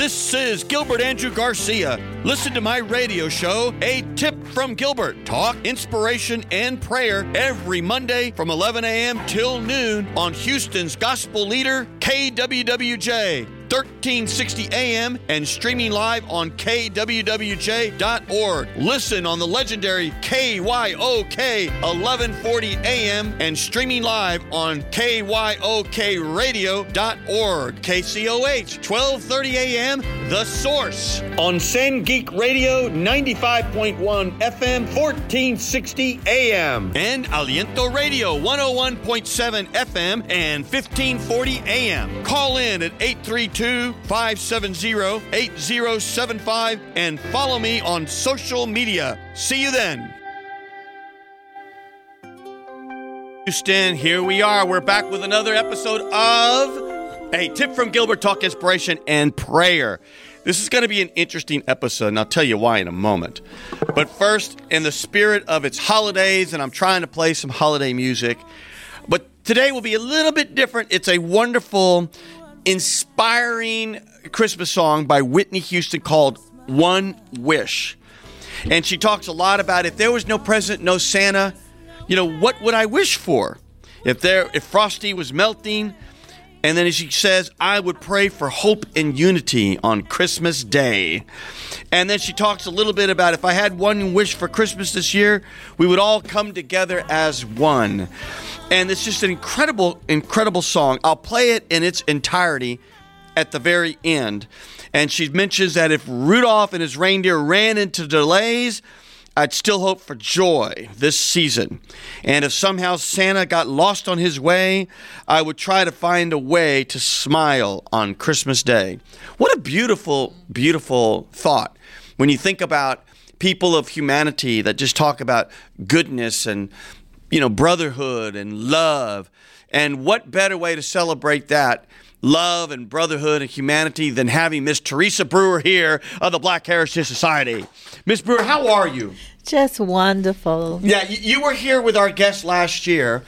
This is Gilbert Andrew Garcia. Listen to my radio show, A Tip from Gilbert. Talk, inspiration, and prayer every Monday from 11 a.m. till noon on Houston's gospel leader, KWWJ. 1360 AM and streaming live on kwwj.org. Listen on the legendary KYOK 1140 AM and streaming live on kyokradio.org. KCOH 1230 AM The Source on San Geek Radio 95.1 FM 1460 AM and Aliento Radio 101.7 FM and 1540 AM. Call in at 832 570 8075 and follow me on social media. See you then. Houston, here we are. We're back with another episode of A Tip from Gilbert Talk Inspiration and Prayer. This is going to be an interesting episode, and I'll tell you why in a moment. But first, in the spirit of its holidays, and I'm trying to play some holiday music, but today will be a little bit different. It's a wonderful, inspiring Christmas song by Whitney Houston called One Wish. And she talks a lot about if there was no present, no Santa, you know, what would I wish for? If there if Frosty was melting, and then she says, I would pray for hope and unity on Christmas Day. And then she talks a little bit about if I had one wish for Christmas this year, we would all come together as one. And it's just an incredible, incredible song. I'll play it in its entirety at the very end. And she mentions that if Rudolph and his reindeer ran into delays, I'd still hope for joy this season. And if somehow Santa got lost on his way, I would try to find a way to smile on Christmas Day. What a beautiful, beautiful thought when you think about people of humanity that just talk about goodness and you know brotherhood and love and what better way to celebrate that love and brotherhood and humanity than having Miss Teresa Brewer here of the Black Heritage Society. Miss Brewer, how are you? Just wonderful. Yeah, you were here with our guest last year,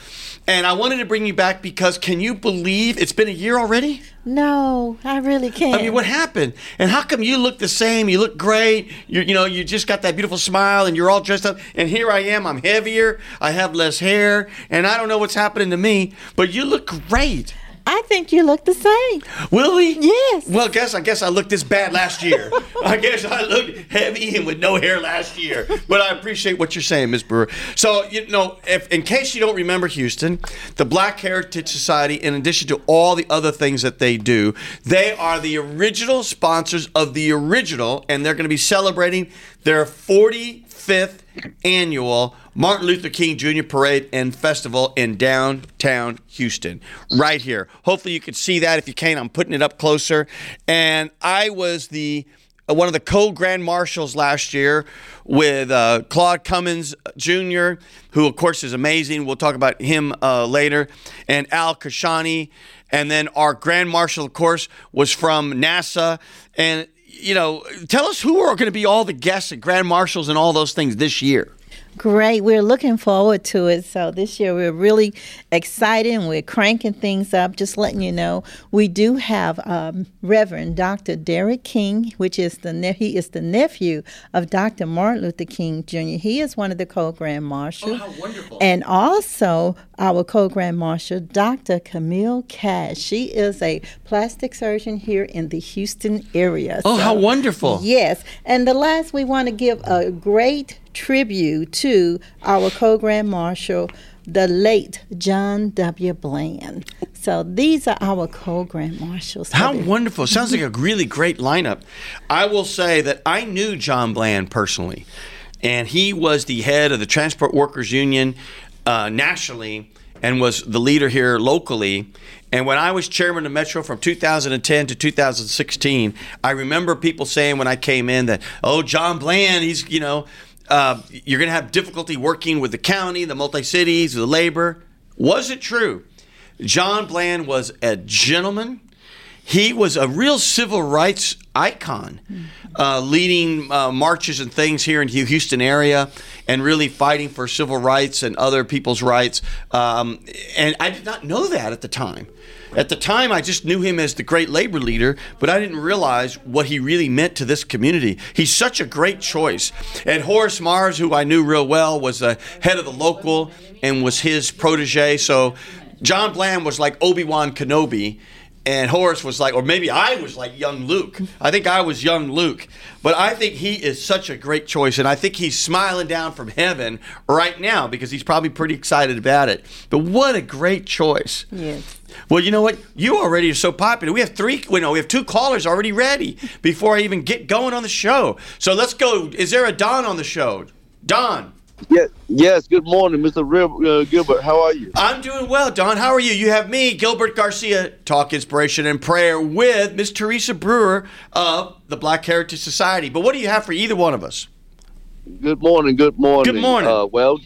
and I wanted to bring you back because can you believe it's been a year already? No, I really can't. I mean, what happened? And how come you look the same? You look great. You you know, you just got that beautiful smile and you're all dressed up. And here I am. I'm heavier. I have less hair, and I don't know what's happening to me, but you look great. I think you look the same. Willie? Yes. Well, guess I guess I looked this bad last year. I guess I looked heavy and with no hair last year. But I appreciate what you're saying, Ms. Brewer. So you know, if in case you don't remember Houston, the Black Heritage Society, in addition to all the other things that they do, they are the original sponsors of the original, and they're going to be celebrating their 45th annual Martin Luther King Jr. Parade and Festival in downtown Houston, right here. Hopefully, you can see that. If you can't, I'm putting it up closer. And I was the uh, one of the co-grand marshals last year with uh, Claude Cummings Jr., who of course is amazing. We'll talk about him uh, later, and Al Kashani, and then our grand marshal, of course, was from NASA, and you know, tell us who are going to be all the guests and grand marshals and all those things this year. Great. We're looking forward to it. So this year we're really excited and we're cranking things up. Just letting you know, we do have um, Reverend Dr. Derek King, which is the ne- he is the nephew of Dr. Martin Luther King Jr. He is one of the co-grand marshals. Oh, how wonderful! And also our co-grand marshal, Dr. Camille Cash. She is a plastic surgeon here in the Houston area. Oh, how wonderful! Yes. And the last, we want to give a great tribute to our co-grand marshal, the late John W. Bland. So these are our co-grand marshals. How wonderful! Sounds like a really great lineup. I will say that I knew John Bland personally, and he was the head of the Transport Workers Union uh, nationally and was the leader here locally. And when I was chairman of Metro from 2010 to 2016, I remember people saying when I came in that, "Oh, John Bland, he's you know." Uh, you're going to have difficulty working with the county, the multi cities, the labor. Was it true? John Bland was a gentleman. He was a real civil rights icon, uh, leading uh, marches and things here in the Houston area, and really fighting for civil rights and other people's rights. Um, and I did not know that at the time. At the time, I just knew him as the great labor leader, but I didn't realize what he really meant to this community. He's such a great choice. And Horace Mars, who I knew real well, was the head of the local and was his protege. So John Bland was like Obi Wan Kenobi and Horace was like, or maybe I was like young Luke. I think I was young Luke. But I think he is such a great choice, and I think he's smiling down from heaven right now because he's probably pretty excited about it. But what a great choice! Yes. Well, you know what? You already are so popular. We have three. We know we have two callers already ready before I even get going on the show. So let's go. Is there a Don on the show? Don. Yes, yes. Good morning, Mr. Rib, uh, Gilbert. How are you? I'm doing well, Don. How are you? You have me, Gilbert Garcia, talk inspiration and prayer with Miss Teresa Brewer of the Black Heritage Society. But what do you have for either one of us? Good morning. Good morning. Good morning. Uh, well,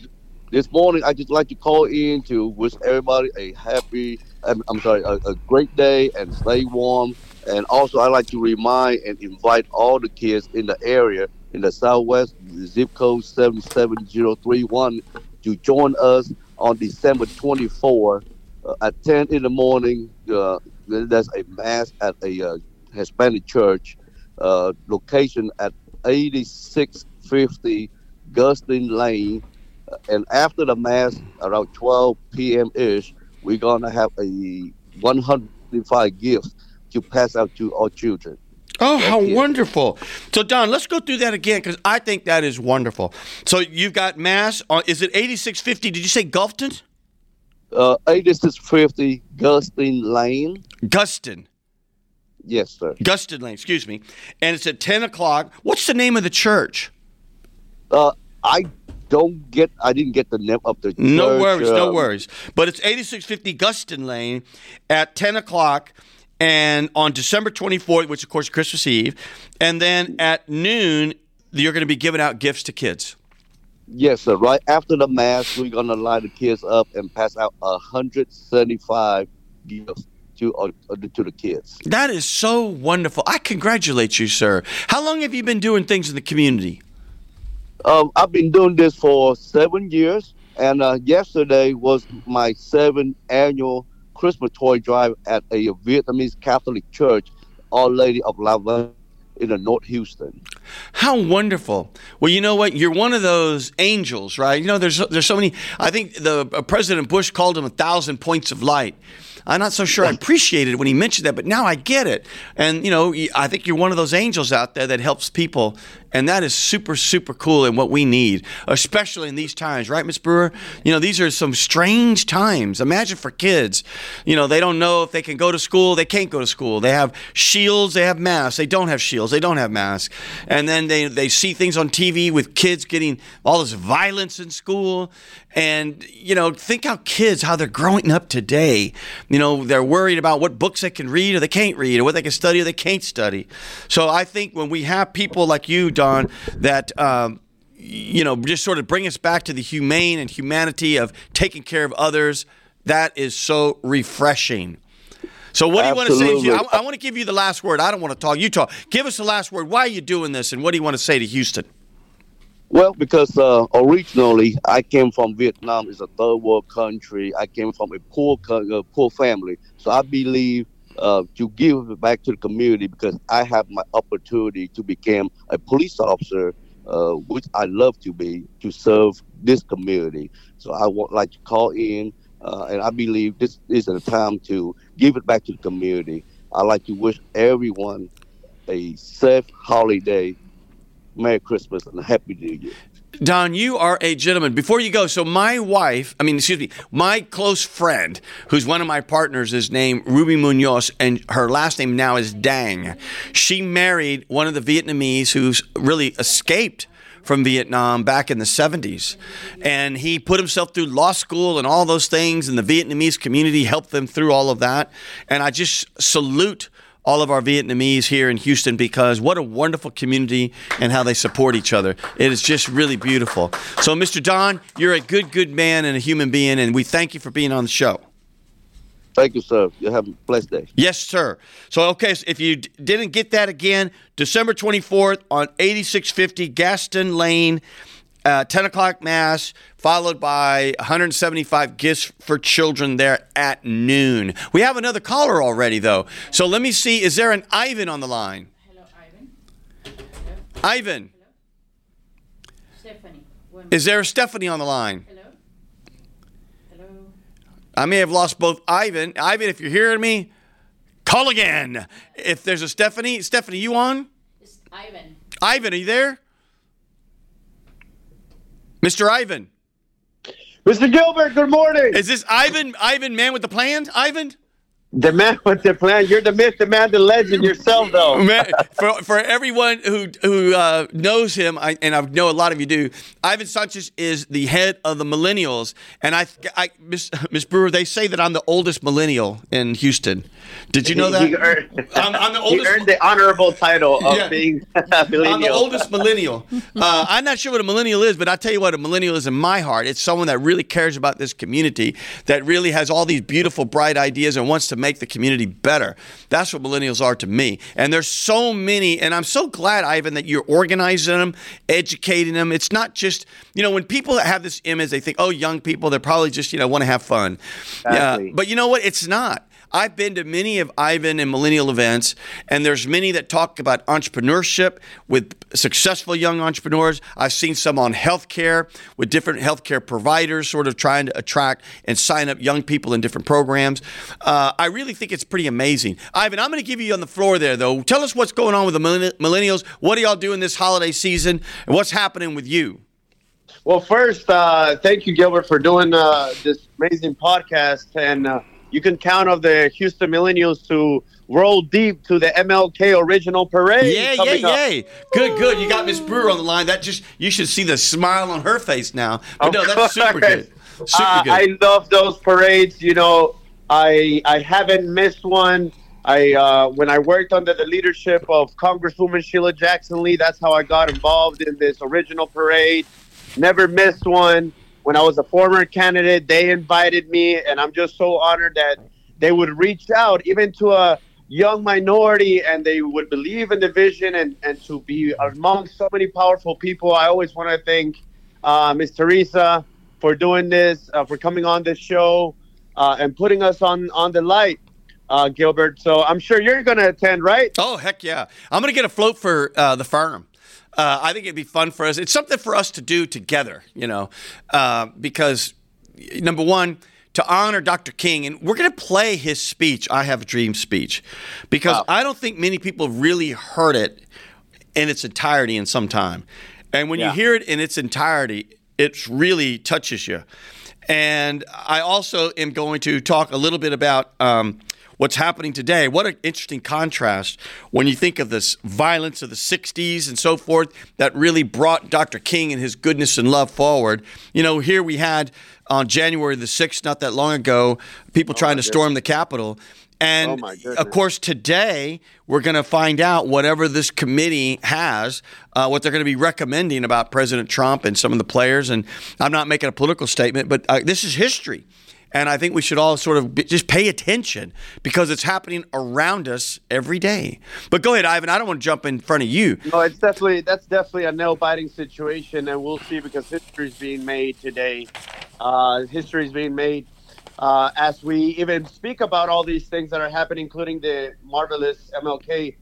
this morning I just like to call in to wish everybody a happy. I'm, I'm sorry, a, a great day and stay warm. And also, I like to remind and invite all the kids in the area in the Southwest, zip code 77031, to join us on December 24 uh, at 10 in the morning. Uh, there's a mass at a uh, Hispanic church uh, location at 8650 Gustin Lane. Uh, and after the mass, around 12 p.m. ish, we're gonna have a 105 gifts to pass out to our children. Oh, how you. wonderful! So, Don, let's go through that again because I think that is wonderful. So, you've got mass. On, is it eighty-six fifty? Did you say Gulfton? Uh, 8650 Gustin Lane. Gustin. Yes, sir. Gustin Lane. Excuse me. And it's at ten o'clock. What's the name of the church? Uh, I don't get. I didn't get the name of the. Church. No worries, no uh, worries. But it's 8650 Guston Lane at 10 o'clock and on December 24th, which of course is Christmas Eve. And then at noon, you're going to be giving out gifts to kids. Yes, sir. Right after the mass, we're gonna line the kids up and pass out 175 gifts to uh, to the kids. That is so wonderful. I congratulate you, sir. How long have you been doing things in the community? Um, I've been doing this for seven years, and uh, yesterday was my seventh annual Christmas toy drive at a Vietnamese Catholic church, Our Lady of La Vang in the North Houston. How wonderful! Well, you know what? You're one of those angels, right? You know, there's there's so many. I think the uh, President Bush called them a thousand points of light. I'm not so sure I appreciated it when he mentioned that, but now I get it. And you know, I think you're one of those angels out there that helps people, and that is super super cool and what we need, especially in these times, right, Miss Brewer? You know, these are some strange times. Imagine for kids, you know, they don't know if they can go to school, they can't go to school. They have shields, they have masks. They don't have shields, they don't have masks. And then they they see things on TV with kids getting all this violence in school, and you know, think how kids how they're growing up today. You know, they're worried about what books they can read or they can't read, or what they can study or they can't study. So I think when we have people like you, Don, that um, you know just sort of bring us back to the humane and humanity of taking care of others, that is so refreshing. So what do you want to say? To? I, I want to give you the last word. I don't want to talk. You talk. Give us the last word. Why are you doing this, and what do you want to say to Houston? Well, because uh, originally I came from Vietnam. It's a third world country. I came from a poor, co- uh, poor family. So I believe uh, to give back to the community because I have my opportunity to become a police officer, uh, which I love to be to serve this community. So I would like to call in, uh, and I believe this is a time to give it back to the community. I like to wish everyone a safe holiday Merry Christmas and Happy New Year. Don, you are a gentleman. Before you go, so my wife, I mean, excuse me, my close friend, who's one of my partners, is named Ruby Munoz, and her last name now is Dang. She married one of the Vietnamese who's really escaped from Vietnam back in the 70s. And he put himself through law school and all those things, and the Vietnamese community helped them through all of that. And I just salute all of our Vietnamese here in Houston because what a wonderful community and how they support each other. It is just really beautiful. So, Mr. Don, you're a good, good man and a human being, and we thank you for being on the show. Thank you, sir. You have a blessed day. Yes, sir. So, okay, so if you d- didn't get that again, December 24th on 8650 Gaston Lane uh, 10 o'clock mass, followed by 175 gifts for children there at noon. We have another caller already, though. So let me see. Is there an Ivan on the line? Hello, Ivan. Ivan, Stephanie. Is there a Stephanie on the line? Hello. Hello. I may have lost both Ivan. Ivan, if you're hearing me, call again. If there's a Stephanie, Stephanie, you on? It's Ivan. Ivan, are you there? Mr. Ivan. Mr. Gilbert, good morning. Is this Ivan? Ivan, man with the plan? Ivan? the man with the plan. You're the myth, the man, the legend yourself, though. Man, for, for everyone who who uh, knows him, I, and I know a lot of you do, Ivan Sanchez is the head of the millennials. And I, I Miss, Miss Brewer, they say that I'm the oldest millennial in Houston. Did you know that? He earned, I'm, I'm the he oldest. earned the honorable title of Yeah. being a I'm the oldest millennial. Uh, I'm not sure what a millennial is, but I tell you what, a millennial is in my heart. It's someone that really cares about this community, that really has all these beautiful, bright ideas and wants to make the community better. That's what millennials are to me. And there's so many, and I'm so glad, Ivan, that you're organizing them, educating them. It's not just, you know, when people have this image, they think, oh, young people, they're probably just, you know, want to have fun. Exactly. Yeah, but you know what? It's not. I've been to many of Ivan and millennial events, and there's many that talk about entrepreneurship with successful young entrepreneurs. I've seen some on healthcare with different healthcare providers, sort of trying to attract and sign up young people in different programs. Uh, I really think it's pretty amazing. Ivan, I'm going to give you on the floor there, though. Tell us what's going on with the millennials. What are y'all doing this holiday season, and what's happening with you? Well, first, uh, thank you, Gilbert, for doing uh, this amazing podcast. And uh, you can count on the Houston Millennials to roll deep to the MLK Original Parade. Yeah, yeah, yeah. Good, good. You got Miss Brewer on the line. That just you should see the smile on her face now. But Of no, that's super good. Super Uh, good. I love those parades. You know, I I haven't missed one. I uh, when I worked under the leadership of Congresswoman Sheila Jackson Lee, that's how I got involved in this original parade. Never missed one. When I was a former candidate, they invited me, and I'm just so honored that they would reach out even to a young minority and they would believe in the vision and, and to be among so many powerful people. I always want to thank uh, Miss Teresa for doing this, uh, for coming on this show, uh, and putting us on on the light, uh, Gilbert. So I'm sure you're going to attend, right? oh heck yeah! I'm gonna get a float for uh, the firm. Uh, I think it'd be fun for us. It's something for us to do together, you know, uh, because number one. To honor Dr. King, and we're going to play his speech, I Have a Dream speech, because Wow. I don't think many people really heard it in its entirety in some time. And when Yeah. you hear it in its entirety, it really touches you. And I also am going to talk a little bit about um, what's happening today. What an interesting contrast when you think of this violence of the 60s and so forth that really brought Dr. King and his goodness and love forward. You know, here we had on January the 6th, not that long ago, people trying to storm the Capitol. And Oh, of course, today we're going to find out whatever this committee has, uh, what they're going to be recommending about President Trump and some of the players. And I'm not making a political statement, but uh, this is history. And I think we should all sort of just pay attention because it's happening around us every day. But go ahead, Ivan. I don't want to jump in front of you. No, it's definitely that's definitely a nail biting situation, and we'll see because history is being made today. Uh, history is being made uh, as we even speak about all these things that are happening, including the marvelous MLK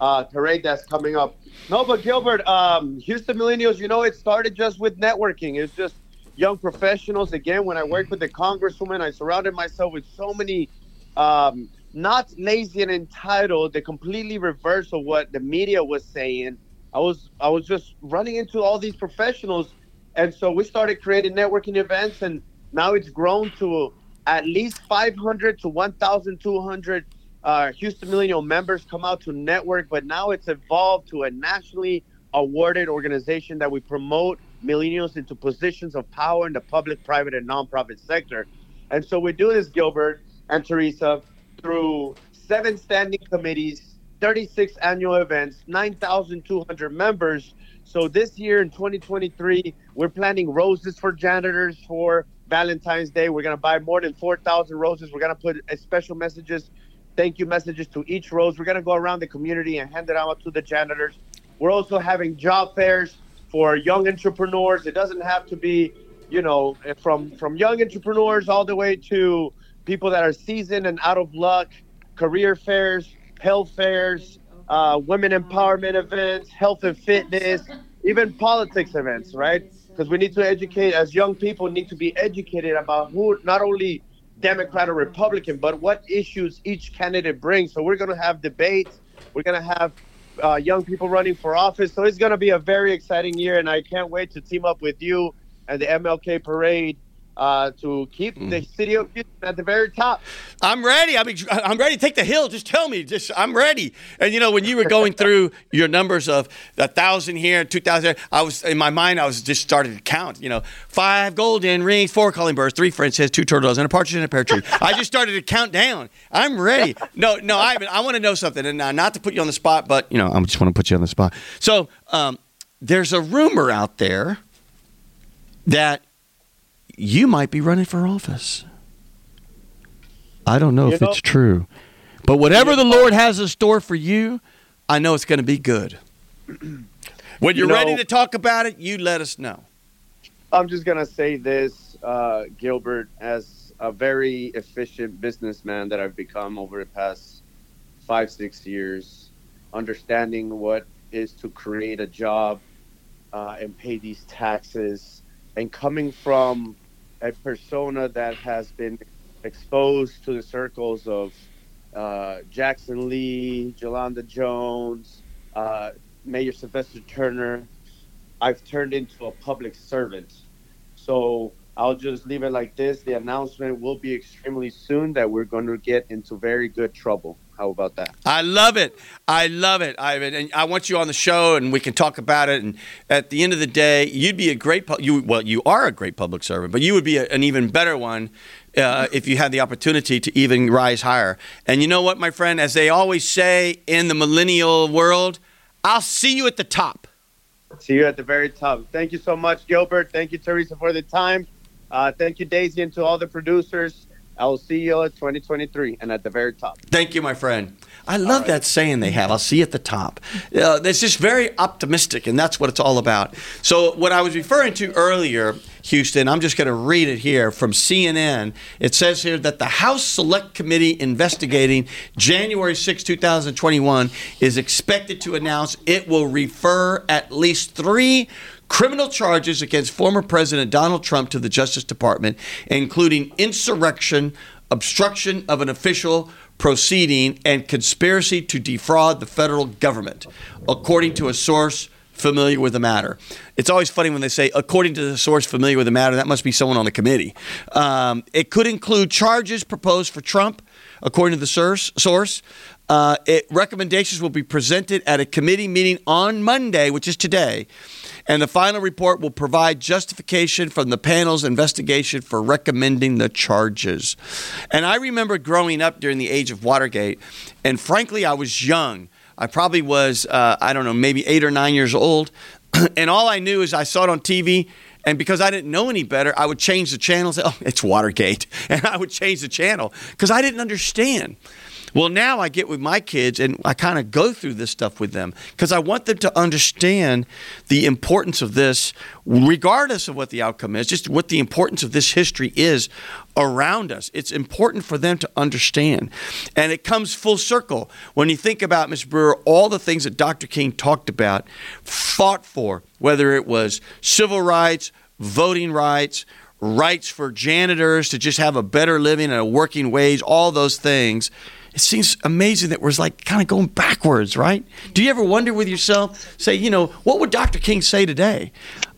uh, parade that's coming up. No, but Gilbert, um, Houston Millennials, you know, it started just with networking. It's just young professionals. Again, when I worked with the congresswoman, I surrounded myself with so many um, not lazy and entitled, the completely reverse of what the media was saying. I was I was just running into all these professionals, and so we started creating networking events, and now it's grown to at least 500 to 1,200 uh, Houston Millennial members come out to network. But now it's evolved to a nationally awarded organization that we promote millennials into positions of power in the public, private, and nonprofit sector. And so we do this, Gilbert and Teresa, through seven standing committees, 36 annual events, 9,200 members. So this year in 2023, we're planning roses for janitors for Valentine's Day. We're going to buy more than 4,000 roses. We're going to put special messages, thank you messages to each rose. We're going to go around the community and hand it out to the janitors. We're also having job fairs for young entrepreneurs. It doesn't have to be, you know, from from young entrepreneurs all the way to people that are seasoned and out of luck. Career fairs, health fairs, uh, women empowerment events, health and fitness, even politics events, right? Because we need to educate as young people need to be educated about who not only Democrat or Republican, but what issues each candidate brings. So we're going to have debates. We're going to have uh, young people running for office. So it's going to be a very exciting year, and I can't wait to team up with you and the MLK Parade uh, to keep Mm. the city of Houston at the very top. I'm ready. I'm, I'm ready to take the hill. Just tell me. Just I'm ready. And you know, when you were going through your numbers of a thousand here, two thousand, I was in my mind. I was just starting to count. You know, five golden rings, four calling birds, three French hens, two turtles, and a partridge in a pear tree. I just started to count down. I'm ready. No, no, Ivan. I want to know something, and uh, not to put you on the spot, but you know, I just want to put you on the spot. So, um, there's a rumor out there that you might be running for office. I don't know You if know- it's true. But whatever the Lord has in store for you, I know it's going to be good. When you're know- ready to talk about it, you let us know. I'm just gonna say this, uh, Gilbert, as a very efficient businessman that I've become over the past five, six years, understanding what is to create a job uh, and pay these taxes, and coming from a persona that has been exposed to the circles of uh, Jackson Lee, Jolanda Jones, uh, Mayor Sylvester Turner, I've turned into a public servant. So I'll just leave it like this. The announcement will be extremely soon that we're going to get into very good trouble. How about that? I love it. I love it, Ivan. And I want you on the show, and we can talk about it. And at the end of the day, you'd be a great. You well, you are a great public servant, but you would be a, an even better one uh, if you had the opportunity to even rise higher. And you know what, my friend? As they always say in the millennial world, I'll see you at the top. See you at the very top. Thank you so much, Gilbert. Thank you, Teresa, for the time. Uh, thank you, Daisy, and to all the producers. I will see you at 2023 and at the very top. Thank you, my friend. I love that saying they have. I'll see you at the top. Uh, it's just very optimistic, and that's what it's all about. So, what I was referring to earlier, Houston, I'm just going to read it here from CNN. It says here that the House Select Committee investigating January 6, 2021, is expected to announce it will refer at least three criminal charges against former President Donald Trump to the Justice Department, including insurrection, obstruction of an official proceeding, and conspiracy to defraud the federal government, according to a source familiar with the matter. It's always funny when they say, according to the source familiar with the matter, that must be someone on the committee. Um, it could include charges proposed for Trump, according to the source. Uh, it, recommendations will be presented at a committee meeting on Monday, which is today, and the final report will provide justification from the panel's investigation for recommending the charges. And I remember growing up during the age of Watergate, and frankly, I was young. I probably was, uh, I don't know, maybe eight or nine years old. and all I knew is I saw it on TV. And because I didn't know any better, I would change the channel. Say, "Oh, it's Watergate," and I would change the channel because I didn't understand. Well, now I get with my kids and I kind of go through this stuff with them because I want them to understand the importance of this, regardless of what the outcome is, just what the importance of this history is around us. It's important for them to understand. And it comes full circle when you think about, Mr. Brewer, all the things that Dr. King talked about, fought for, whether it was civil rights, voting rights, rights for janitors to just have a better living and a working wage, all those things. It seems amazing that we're like kind of going backwards, right? Do you ever wonder with yourself, say, you know, what would Dr. King say today?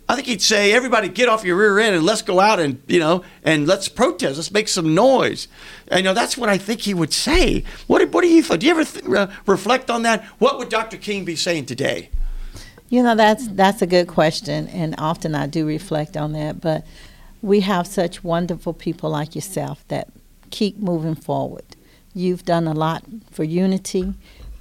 I think he'd say, everybody get off your rear end and let's go out and, you know, and let's protest. Let's make some noise. And, you know, that's what I think he would say. What, what do you think? Do you ever th- uh, reflect on that? What would Dr. King be saying today? You know, that's that's a good question, and often I do reflect on that. But we have such wonderful people like yourself that keep moving forward. You've done a lot for unity,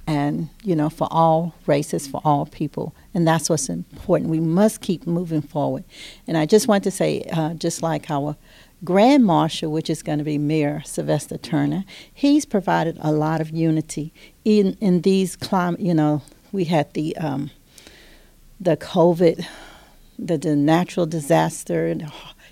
and you know, for all races, for all people, and that's what's important. We must keep moving forward. And I just want to say, uh, just like our Grand Marshal, which is going to be Mayor Sylvester Turner, he's provided a lot of unity in in these climate. You know, we had the um, the COVID the, the natural disaster, and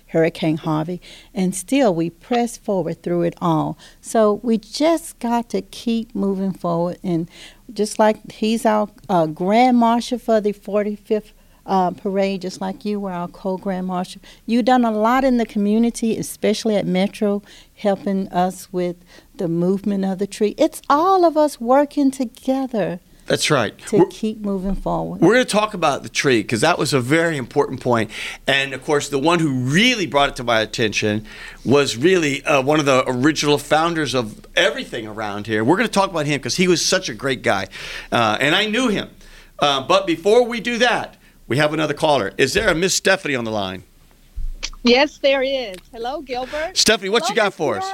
Hurricane Harvey, and still we press forward through it all. So we just got to keep moving forward, and just like he's our uh, Grand Marshal for the 45th uh, parade, just like you were our co-grand marshal. You've done a lot in the community, especially at Metro, helping us with the movement of the tree. It's all of us working together That's right. to We're- keep moving forward. We're going to talk about the tree because that was a very important point. And of course, the one who really brought it to my attention was really uh, one of the original founders of everything around here. We're going to talk about him because he was such a great guy. Uh, and I knew him. Uh, but before we do that, we have another caller. Is there a Miss Stephanie on the line? Yes, there is. Hello, Gilbert. Stephanie, what you Hello, got for Miss us?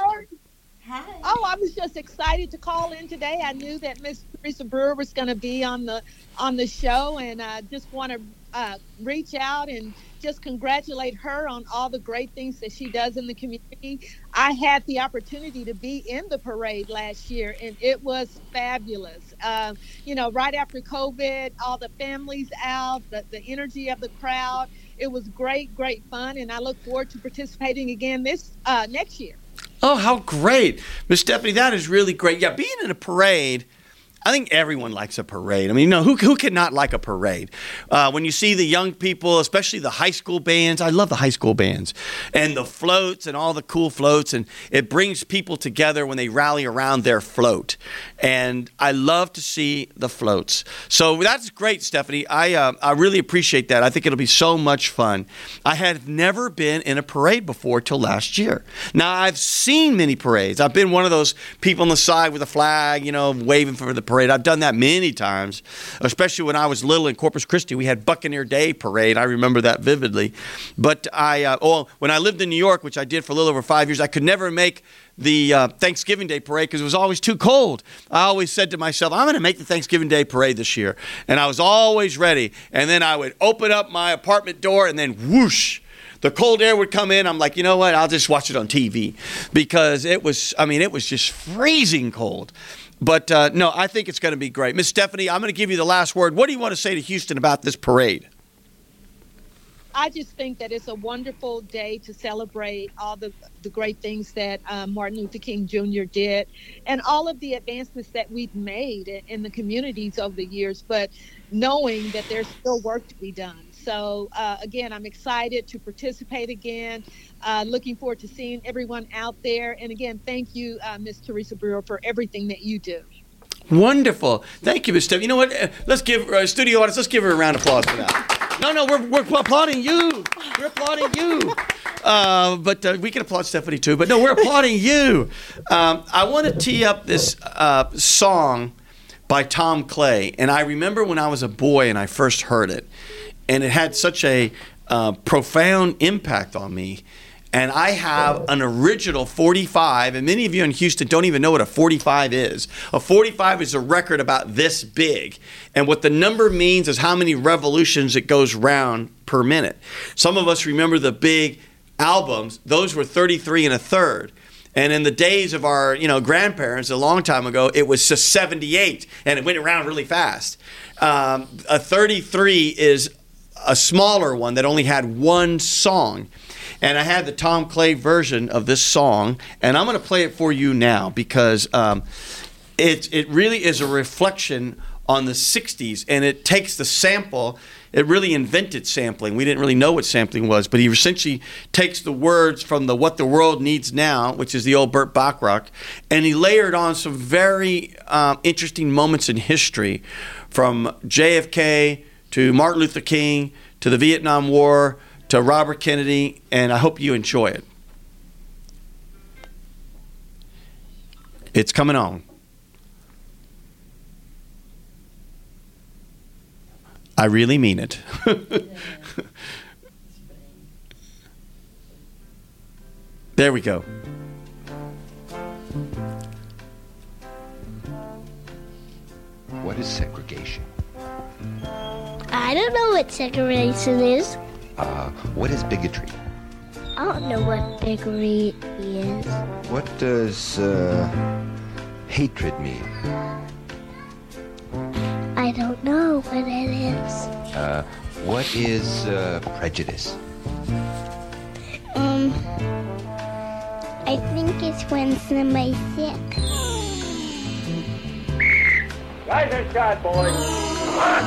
Brewer. Oh, I was just excited to call in today. I knew that Miss Teresa Brewer was going to be on the on the show, and I just want to uh, reach out and just congratulate her on all the great things that she does in the community. I had the opportunity to be in the parade last year, and it was fabulous. Um, you know, right after COVID, all the families out, the, the energy of the crowd. It was great, great fun, and I look forward to participating again this uh, next year. Oh, how great. Miss Stephanie, that is really great. Yeah, being in a parade, I think everyone likes a parade. I mean, you know, who, who cannot like a parade? Uh, when you see the young people, especially the high school bands, I love the high school bands, and the floats and all the cool floats, and it brings people together when they rally around their float. And I love to see the floats. So that's great, Stephanie. I, uh, I really appreciate that. I think it'll be so much fun. I had never been in a parade before till last year. Now, I've seen many parades. I've been one of those people on the side with a flag, you know, waving for the parade. I've done that many times, especially when I was little in Corpus Christi. We had Buccaneer Day parade. I remember that vividly. But I, uh, oh, when I lived in New York, which I did for a little over five years, I could never make the uh, Thanksgiving Day parade because it was always too cold. I always said to myself, I'm going to make the Thanksgiving Day parade this year. And I was always ready. And then I would open up my apartment door and then whoosh. The cold air would come in. I'm like, you know what? I'll just watch it on TV because it was, I mean, it was just freezing cold. But uh, no, I think it's going to be great. Miss Stephanie, I'm going to give you the last word. What do you want to say to Houston about this parade? I just think that it's a wonderful day to celebrate all the, the great things that um, Martin Luther King Jr. did and all of the advancements that we've made in, in the communities over the years, but knowing that there's still work to be done. So, uh, again, I'm excited to participate again. Uh, looking forward to seeing everyone out there. And again, thank you, uh, Ms. Teresa Brewer, for everything that you do. Wonderful. Thank you, Miss Stephanie. You know what? Uh, Let's give uh, studio audience, let's give her a round of applause for that. No, no, we're, we're applauding you. We're applauding you. Uh, but uh, we can applaud Stephanie too. But no, we're applauding you. Um, I want to tee up this uh, song by Tom Clay. And I remember when I was a boy and I first heard it, and it had such a uh, profound impact on me. And I have an original 45, and many of you in Houston don't even know what a 45 is. A 45 is a record about this big. And what the number means is how many revolutions it goes round per minute. Some of us remember the big albums, those were 33 and a third. And in the days of our, you know, grandparents, a long time ago, it was just 78, and it went around really fast. Um, a 33 is a smaller one that only had one song. And I had the Tom Clay version of this song, and I'm going to play it for you now because um, it, it really is a reflection on the 60s, and it takes the sample. It really invented sampling. We didn't really know what sampling was, but he essentially takes the words from the What the World Needs Now, which is the old Burt Bacharach, and he layered on some very um, interesting moments in history from JFK to Martin Luther King to the Vietnam War to Robert Kennedy, and I hope you enjoy it. It's coming on. I really mean it. there we go. What is segregation? I don't know what segregation is. Uh, what is bigotry? I don't know what bigotry is. What does uh, hatred mean? I don't know what it is. Uh, What is uh, prejudice? Um, I think it's when somebody's sick. Rise and shot, boys. I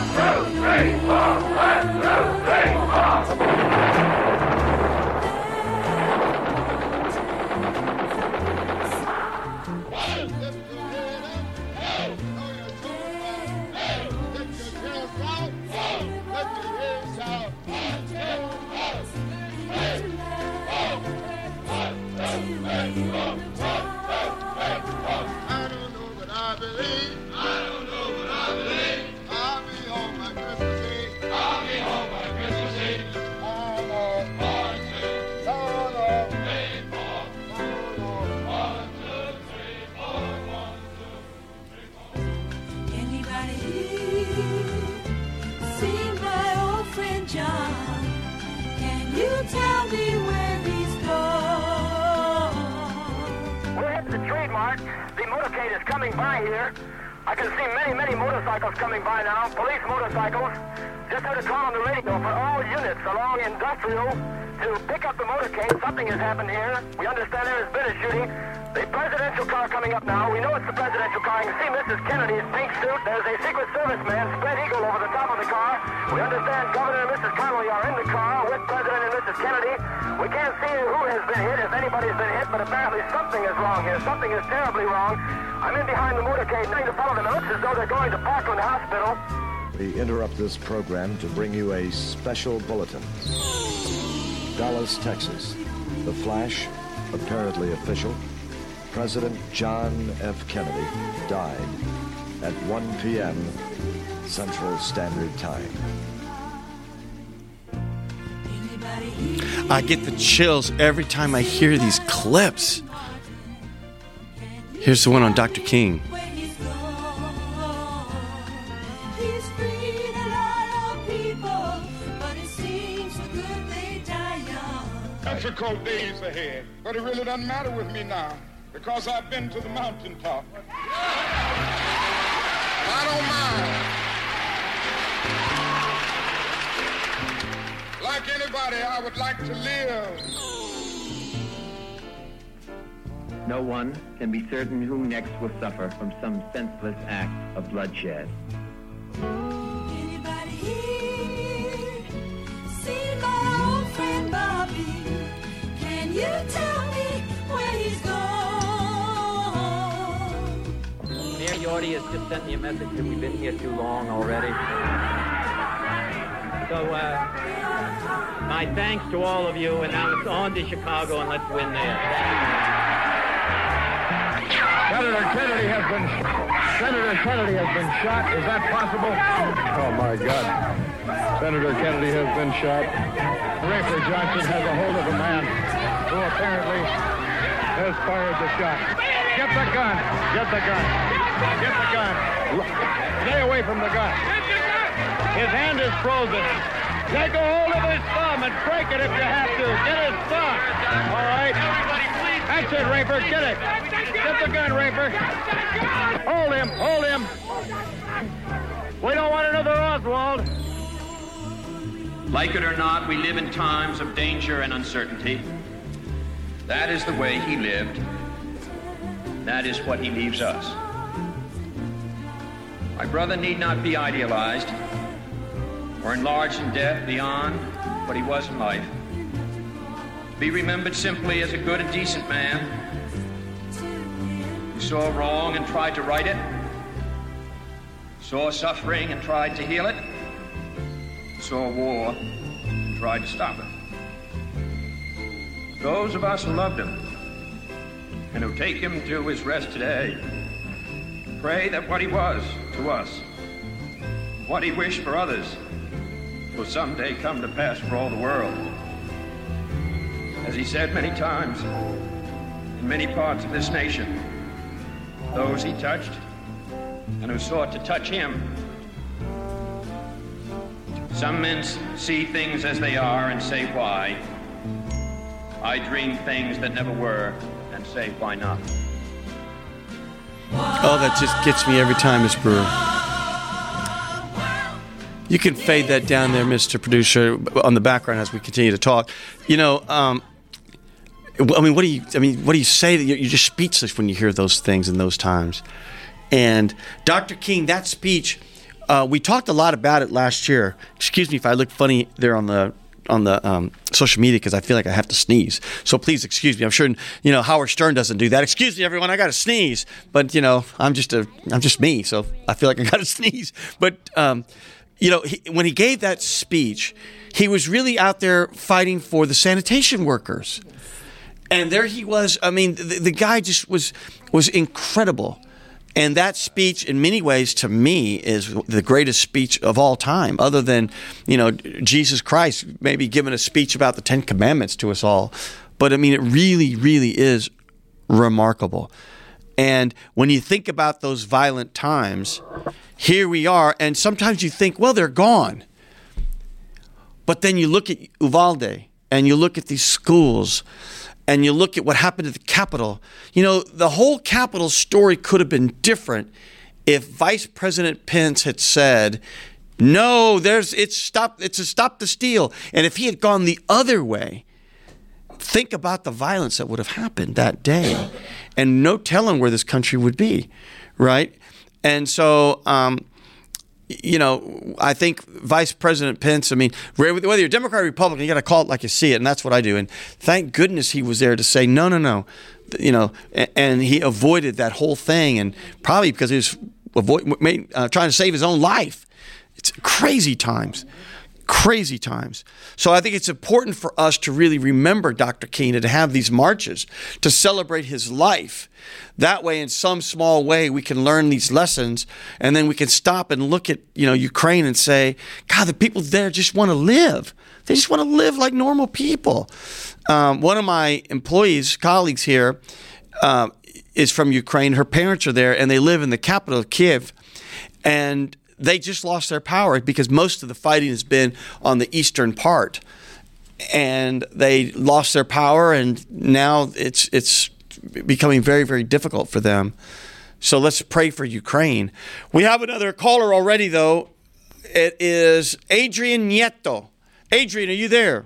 by here. I can see many, many motorcycles coming by now. Police motorcycles. Just heard a call on the radio for all units along industrial to pick up the motorcade. Something has happened here. We understand there has been a shooting. The presidential car coming up now. We know it's the presidential car. You can see Mrs. Kennedy's pink suit. There's a Secret Service man, spread eagle, over the top of the car. We understand Governor and Mrs. Connolly are in the car with President and Mrs. Kennedy. We can't see who has been hit, if anybody's been hit, but apparently something is wrong here. Something is terribly wrong. I'm in behind the motorcade, trying to follow them. It looks as though they're going to Parkland Hospital. We interrupt this program to bring you a special bulletin. Dallas, Texas. The flash, apparently official. President John F. Kennedy died at 1 p.m. Central Standard Time. I get the chills every time I hear these clips. Here's the one on Dr. King. He's a lot of people, but it seems for good they die young. Difficult days ahead, but it really doesn't matter with me now because I've been to the mountaintop. I don't mind. Like anybody, I would like to live. No one can be certain who next will suffer from some senseless act of bloodshed. Anybody here see my old friend Bobby? Can you tell me where he's gone? Mayor Yorty has just sent me a message that we've been here too long already. So, uh, my thanks to all of you, and now it's on to Chicago, and let's win there. Senator Kennedy has been Senator Kennedy has been shot. Is that possible? Oh my God. Senator Kennedy has been shot. Rafer Johnson has a hold of a man who apparently has fired the shot. Get the gun. Get the gun. Get the gun. Stay away from the gun. His hand is frozen. Take a hold of his thumb and break it if you have to. Get his thumb. All right. That's it, Rafer. Get it. Get the gun, Rafer. Hold him. Hold him. We don't want another Oswald. Like it or not, we live in times of danger and uncertainty. That is the way he lived. That is what he leaves us. My brother need not be idealized or enlarged in death beyond what he was in life. Be remembered simply as a good and decent man who saw wrong and tried to right it, saw suffering and tried to heal it, saw war and tried to stop it. Those of us who loved him and who take him to his rest today pray that what he was to us, what he wished for others, will someday come to pass for all the world. As he said many times, in many parts of this nation, those he touched and who sought to touch him. Some men see things as they are and say why. I dream things that never were and say why not. Oh, that just gets me every time, Miss Brewer. You can fade that down there, Mr. Producer, on the background as we continue to talk. You know, um, I mean, what do you? I mean, what do you say? That you're, just speechless when you hear those things in those times. And Dr. King, that speech, uh, we talked a lot about it last year. Excuse me if I look funny there on the on the um, social media because I feel like I have to sneeze. So please excuse me. I'm sure you know Howard Stern doesn't do that. Excuse me, everyone. I got to sneeze, but you know I'm just a I'm just me, so I feel like I got to sneeze. But um, you know he, when he gave that speech, he was really out there fighting for the sanitation workers, and there he was. I mean, the, the guy just was was incredible. And that speech, in many ways, to me, is the greatest speech of all time, other than, you know, Jesus Christ maybe giving a speech about the Ten Commandments to us all. But I mean, it really, really is remarkable. And when you think about those violent times, here we are, and sometimes you think, well, they're gone. But then you look at Uvalde and you look at these schools and you look at what happened at the Capitol, you know, the whole Capitol story could have been different if Vice President Pence had said, no, there's it's stop it's a stop the steal. And if he had gone the other way, think about the violence that would have happened that day. And no telling where this country would be, right? And so um, you know, I think Vice President Pence, I mean, whether you're Democrat or Republican, you got to call it like you see it, and that's what I do. And thank goodness he was there to say, no, no, no, you know, and he avoided that whole thing, and probably because he was avoid, uh, trying to save his own life. It's crazy times crazy times. So I think it's important for us to really remember Dr. King and to have these marches to celebrate his life. That way, in some small way, we can learn these lessons, and then we can stop and look at you know Ukraine and say, God, the people there just want to live. They just want to live like normal people. Um, one of my employees, colleagues here, uh, is from Ukraine. Her parents are there, and they live in the capital of Kiev. And they just lost their power because most of the fighting has been on the eastern part, and they lost their power, and now it's it's becoming very very difficult for them. So let's pray for Ukraine. We have another caller already, though. It is Adrian Nieto. Adrian, are you there?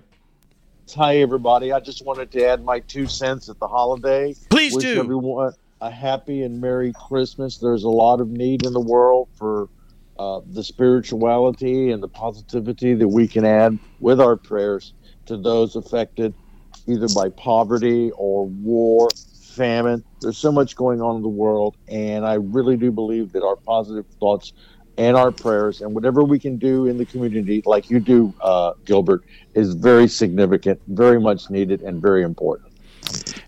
Hi, everybody. I just wanted to add my two cents at the holiday. Please Wish do. everyone a happy and merry Christmas. There's a lot of need in the world for uh, the spirituality and the positivity that we can add with our prayers to those affected either by poverty or war, famine. There's so much going on in the world, and I really do believe that our positive thoughts and our prayers and whatever we can do in the community, like you do, uh, Gilbert, is very significant, very much needed, and very important.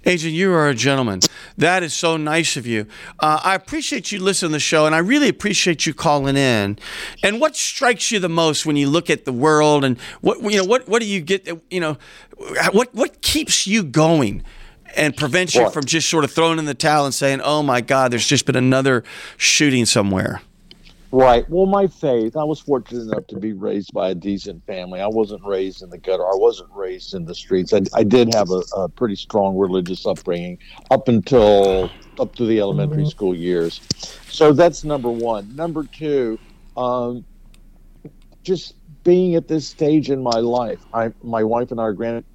Adrian, you are a gentleman. That is so nice of you. Uh, I appreciate you listening to the show, and I really appreciate you calling in. And what strikes you the most when you look at the world, and what you know, what what do you get? You know, what what keeps you going? And prevents you What? from just sort of throwing in the towel and saying, "Oh my God, there's just been another shooting somewhere." Right. Well, my faith, I was fortunate enough to be raised by a decent family. I wasn't raised in the gutter. I wasn't raised in the streets. I, I did have a, a pretty strong religious upbringing up until up to the elementary school years. So that's number one. Number two, um, just being at this stage in my life. I, my wife and I are granted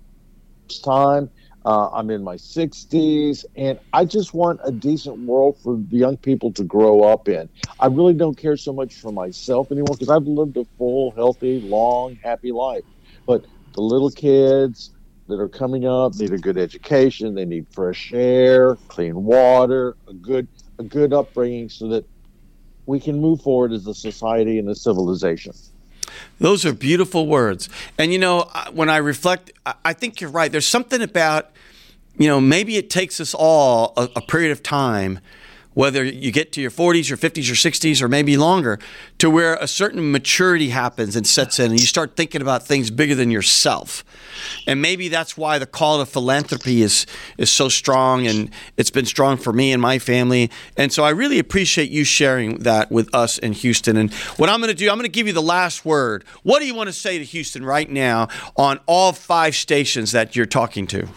time. Uh, I'm in my 60s, and I just want a decent world for the young people to grow up in. I really don't care so much for myself anymore because I've lived a full, healthy, long, happy life. But the little kids that are coming up need a good education. They need fresh air, clean water, a good a good upbringing, so that we can move forward as a society and a civilization. Those are beautiful words. And you know, when I reflect, I- think you're right. There's something about, you know, maybe it takes us all a, a period of time, whether you get to your 40s, your 50s, your 60s, or maybe longer, to where a certain maturity happens and sets in, and you start thinking about things bigger than yourself. And maybe that's why the call to philanthropy is is so strong, and it's been strong for me and my family. And so I really appreciate you sharing that with us in Houston. And what I'm going to do, I'm going to give you the last word. What do you want to say to Houston right now on all five stations that you're talking to?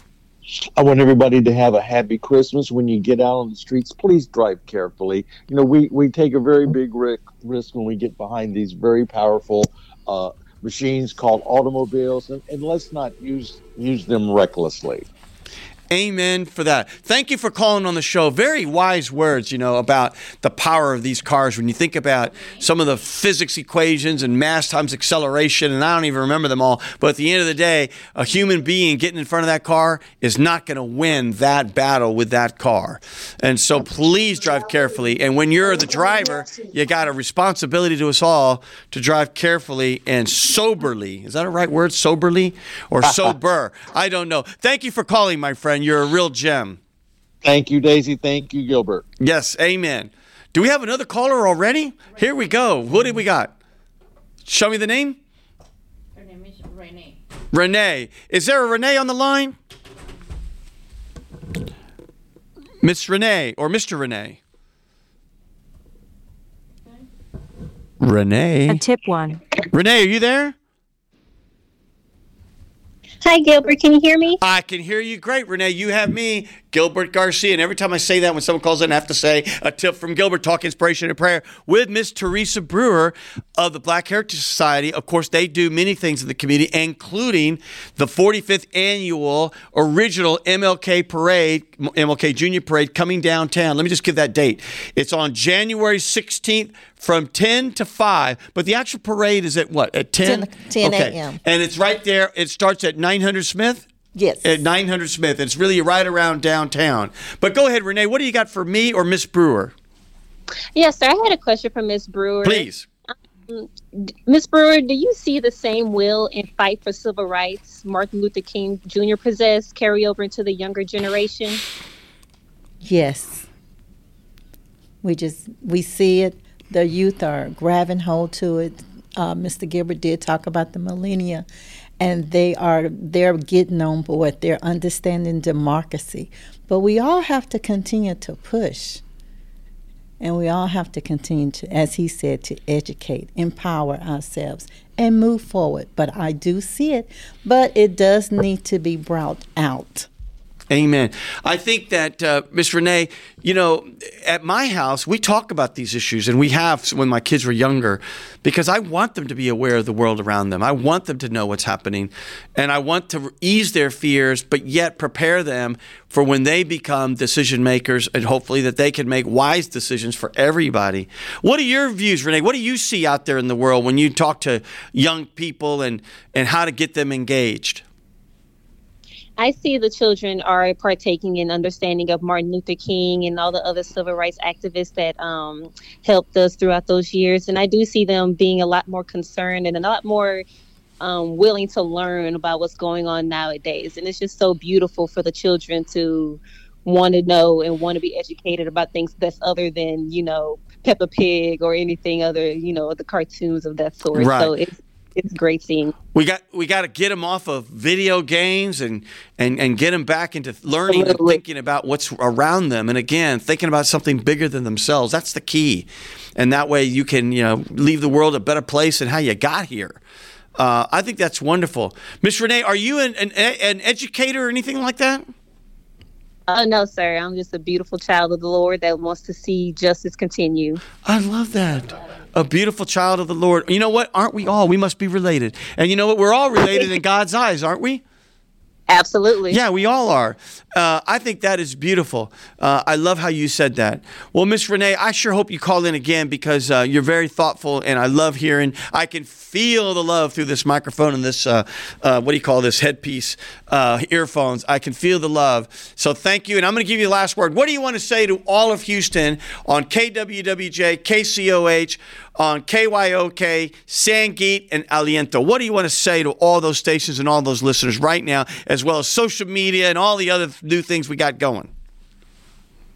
I want everybody to have a happy Christmas. When you get out on the streets, please drive carefully. You know, we, we take a very big ri- risk when we get behind these very powerful uh, machines called automobiles, and, and let's not use use them recklessly. Amen for that. Thank you for calling on the show. Very wise words, you know, about the power of these cars. When you think about some of the physics equations and mass times acceleration, and I don't even remember them all, but at the end of the day, a human being getting in front of that car is not going to win that battle with that car. And so please drive carefully. And when you're the driver, you got a responsibility to us all to drive carefully and soberly. Is that a right word? Soberly or sober? I don't know. Thank you for calling, my friend. You're a real gem. Thank you, Daisy. Thank you, Gilbert. Yes, amen. Do we have another caller already? Here we go. What did we got? Show me the name. Her name is Renee. Renee. Is there a Renee on the line? Miss Renee or Mr. Renee? Renee. A tip one. Renee, are you there? Hi, Gilbert. Can you hear me? I can hear you great, Renee. You have me, Gilbert Garcia. And every time I say that, when someone calls in, I have to say a tip from Gilbert Talk Inspiration and Prayer with Miss Teresa Brewer of the Black Heritage Society. Of course, they do many things in the community, including the 45th annual original MLK Parade, MLK Junior Parade coming downtown. Let me just give that date. It's on January 16th from 10 to 5, but the actual parade is at what? At 10? 10 Okay. a.m.. And it's right there. It starts at 900 Smith? Yes. At 900 Smith. It's really right around downtown. But go ahead, Renee. What do you got for me or Miss Brewer? Yes, sir. I had a question for Miss Brewer. Please. Um, Miss Brewer, do you see the same will and fight for civil rights Martin Luther King Jr. possessed carry over into the younger generation? Yes. We just we see it. The youth are grabbing hold to it. Uh, Mr. Gilbert did talk about the millennia, and they are they're getting on board. They're understanding democracy, but we all have to continue to push, and we all have to continue to, as he said, to educate, empower ourselves, and move forward. But I do see it, but it does need to be brought out. Amen. I think that, uh, Miss Renee, you know, at my house, we talk about these issues, and we have when my kids were younger, because I want them to be aware of the world around them. I want them to know what's happening, and I want to ease their fears, but yet prepare them for when they become decision makers, and hopefully that they can make wise decisions for everybody. What are your views, Renee? What do you see out there in the world when you talk to young people and, and how to get them engaged? I see the children are partaking in understanding of Martin Luther King and all the other civil rights activists that um, helped us throughout those years. And I do see them being a lot more concerned and a lot more um, willing to learn about what's going on nowadays. And it's just so beautiful for the children to want to know and want to be educated about things that's other than, you know, Peppa Pig or anything other, you know, the cartoons of that sort. Right. So it's it's great seeing. We got we got to get them off of video games and and and get them back into learning and thinking about what's around them. And again, thinking about something bigger than themselves. That's the key. And that way, you can you know leave the world a better place than how you got here. Uh, I think that's wonderful, Miss Renee. Are you an, an an educator or anything like that? Oh no, sir. I'm just a beautiful child of the Lord that wants to see justice continue. I love that. A beautiful child of the Lord. You know what? Aren't we all? We must be related. And you know what? We're all related in God's eyes, aren't we? Absolutely. Yeah, we all are. Uh, I think that is beautiful. Uh, I love how you said that. Well, Miss Renee, I sure hope you call in again because uh, you're very thoughtful, and I love hearing. I can feel the love through this microphone and this uh, uh, what do you call this headpiece, uh, earphones. I can feel the love. So thank you, and I'm going to give you the last word. What do you want to say to all of Houston on KWWJ, KCOH? On KYOK, Sangeet, and Aliento. What do you want to say to all those stations and all those listeners right now, as well as social media and all the other new things we got going?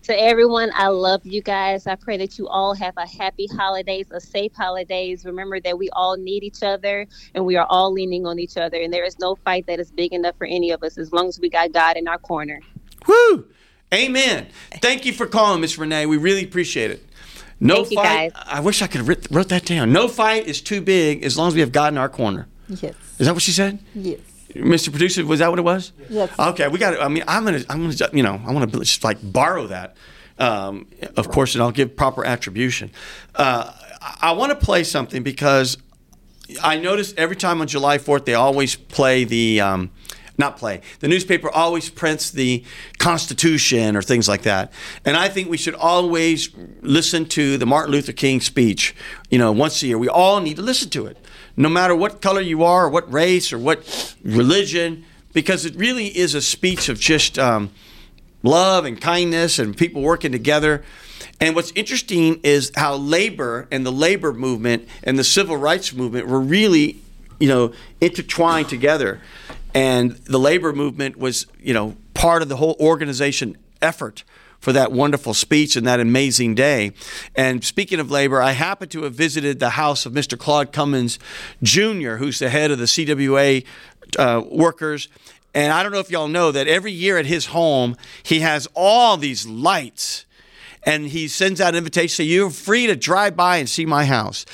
To everyone, I love you guys. I pray that you all have a happy holidays, a safe holidays. Remember that we all need each other and we are all leaning on each other. And there is no fight that is big enough for any of us as long as we got God in our corner. Woo! Amen. Thank you for calling, Miss Renee. We really appreciate it. No Thank fight. I wish I could have writ- wrote that down. No fight is too big as long as we have God in our corner. Yes. Is that what she said? Yes. Mr. Producer, was that what it was? Yes. Okay, we got. to I mean, I'm gonna, I'm gonna, you know, I want to just like borrow that, um, of course, and I'll give proper attribution. Uh, I, I want to play something because I noticed every time on July 4th, they always play the, um, not play, the newspaper always prints the Constitution or things like that. And I think we should always listen to the Martin Luther King speech, you know, once a year. We all need to listen to it, no matter what color you are, or what race, or what religion, because it really is a speech of just um, love and kindness and people working together. And what's interesting is how labor and the labor movement and the civil rights movement were really, you know, intertwined together. And the labor movement was, you know, part of the whole organization effort for that wonderful speech and that amazing day. And speaking of labor, I happen to have visited the house of Mr. Claude Cummings Jr., who's the head of the CWA uh, workers. And I don't know if y'all know that every year at his home, he has all these lights and he sends out invitations. So you're free to drive by and see my house.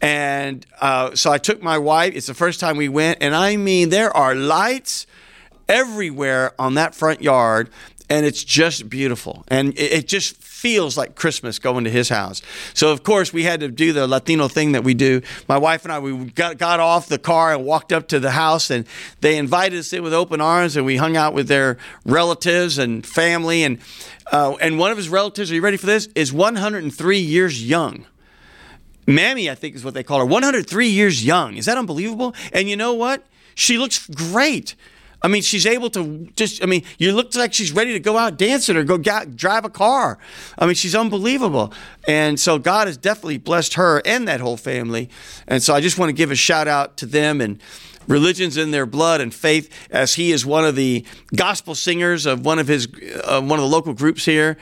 And uh, so I took my wife. It's the first time we went, and I mean, there are lights everywhere on that front yard, and it's just beautiful. And it, it just feels like Christmas going to his house. So of course we had to do the Latino thing that we do. My wife and I we got, got off the car and walked up to the house and they invited us in with open arms and we hung out with their relatives and family and uh, and one of his relatives, are you ready for this? Is 103 years young. Mammy, I think is what they call her. 103 years young. Is that unbelievable? And you know what? She looks great. I mean, she's able to just, I mean, you look like she's ready to go out dancing or go drive a car. I mean, she's unbelievable. And so God has definitely blessed her and that whole family. And so I just want to give a shout out to them and religions in their blood and faith as he is one of the gospel singers of one of his uh, one of the local groups here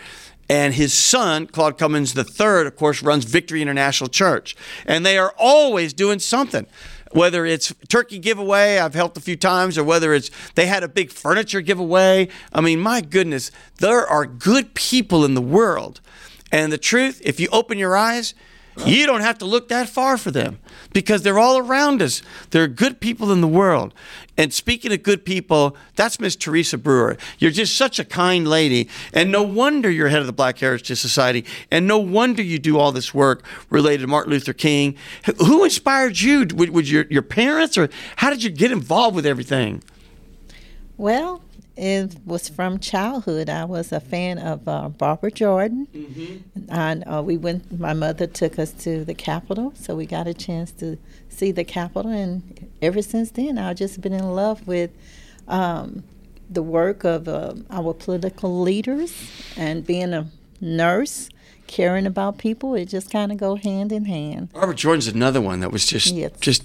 and his son claude cummings III, of course runs victory international church and they are always doing something whether it's turkey giveaway i've helped a few times or whether it's they had a big furniture giveaway. I mean my goodness there are good people in the world. And the truth if you open your eyes you don't have to look that far for them because they're all around us. There are good people in the world. And speaking of good people, that's Miss Teresa Brewer. You're just such a kind lady. And no wonder you're head of the Black Heritage Society. And no wonder you do all this work related to Martin Luther King. Who inspired you? Was your, your parents or how did you get involved with everything? Well, it was from childhood. I was a fan of uh, Barbara Jordan, Mm-hmm. and uh, we went. My mother took us to the Capitol, so we got a chance to see the Capitol. And ever since then, I've just been in love with um, the work of uh, our political leaders and being a nurse, caring about people. It just kind of go hand in hand. Barbara Jordan's another one that was just Yes. just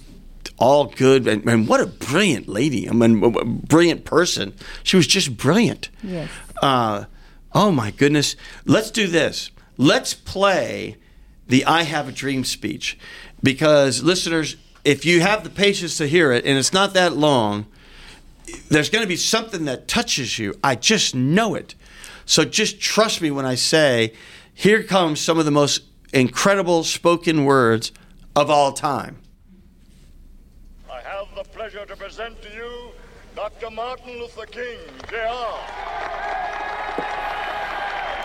all good and, and what a brilliant lady. I mean, a brilliant person. She was just brilliant. Yes. Uh, oh my goodness. Let's do this. Let's play the I Have a Dream speech because listeners, if you have the patience to hear it and it's not that long, there's going to be something that touches you. I just know it. So just trust me when I say, here comes some of the most incredible spoken words of all time. I have the pleasure to present to you Dr. Martin Luther King, Jr.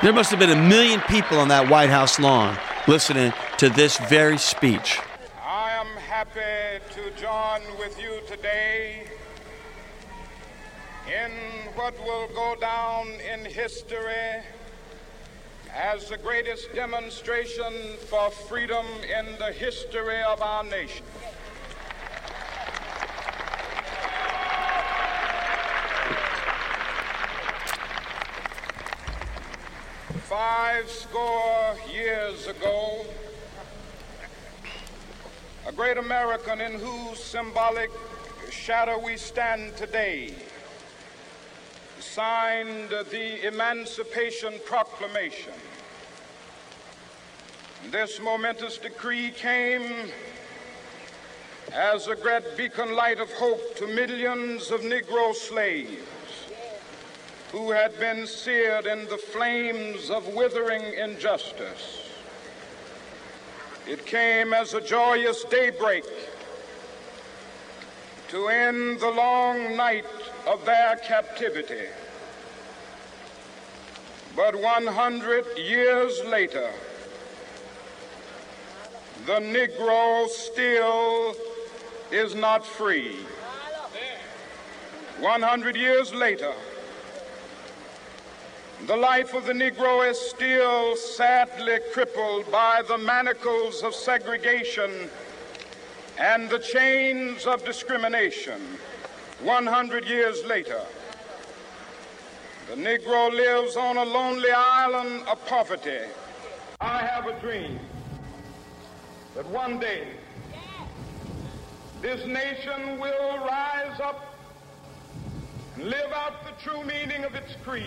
There must have been a million people on that White House lawn listening to this very speech. I am happy to join with you today in what will go down in history as the greatest demonstration for freedom in the history of our nation. Five score years ago, a great American in whose symbolic shadow we stand today signed the Emancipation Proclamation. This momentous decree came as a great beacon light of hope to millions of Negro slaves who had been seared in the flames of withering injustice. It came as a joyous daybreak to end the long night of their captivity. But 100 years later, the Negro still is not free. 100 years later, the life of the Negro is still sadly crippled by the manacles of segregation and the chains of discrimination. 100 years later, the Negro lives on a lonely island of poverty. I have a dream that one day this nation will rise up and live out the true meaning of its creed.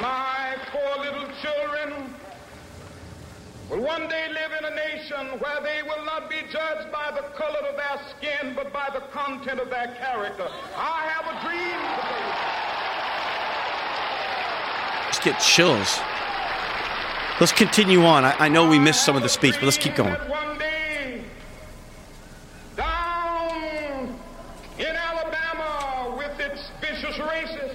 My four little children will one day live in a nation where they will not be judged by the color of their skin, but by the content of their character. I have a dream today. Just get chills. Let's continue on. I, I know we missed some of the speech, but let's keep going. One day, down in Alabama with its vicious racists,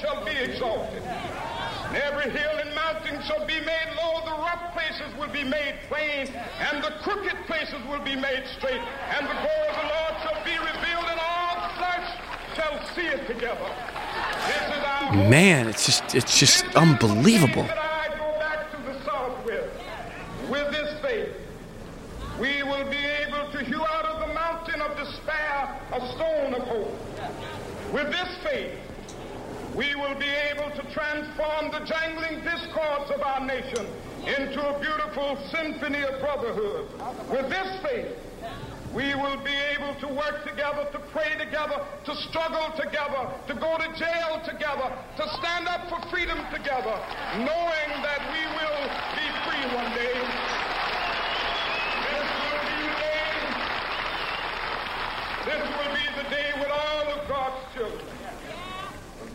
shall be exalted. And every hill and mountain shall be made low, the rough places will be made plain, and the crooked places will be made straight, and the glory of the Lord shall be revealed, and all flesh shall see it together. This is our. Man, it's just it's just unbelievable. I go back to the south with. With this faith, we will be able to hew out of the mountain of despair a stone of hope. With this faith, we will be able to transform the jangling discords of our nation into a beautiful symphony of brotherhood. With this faith, we will be able to work together, to pray together, to struggle together, to go to jail together, to stand up for freedom together, knowing that we will be free one day. This will be the day. This will be the day when all of God's children will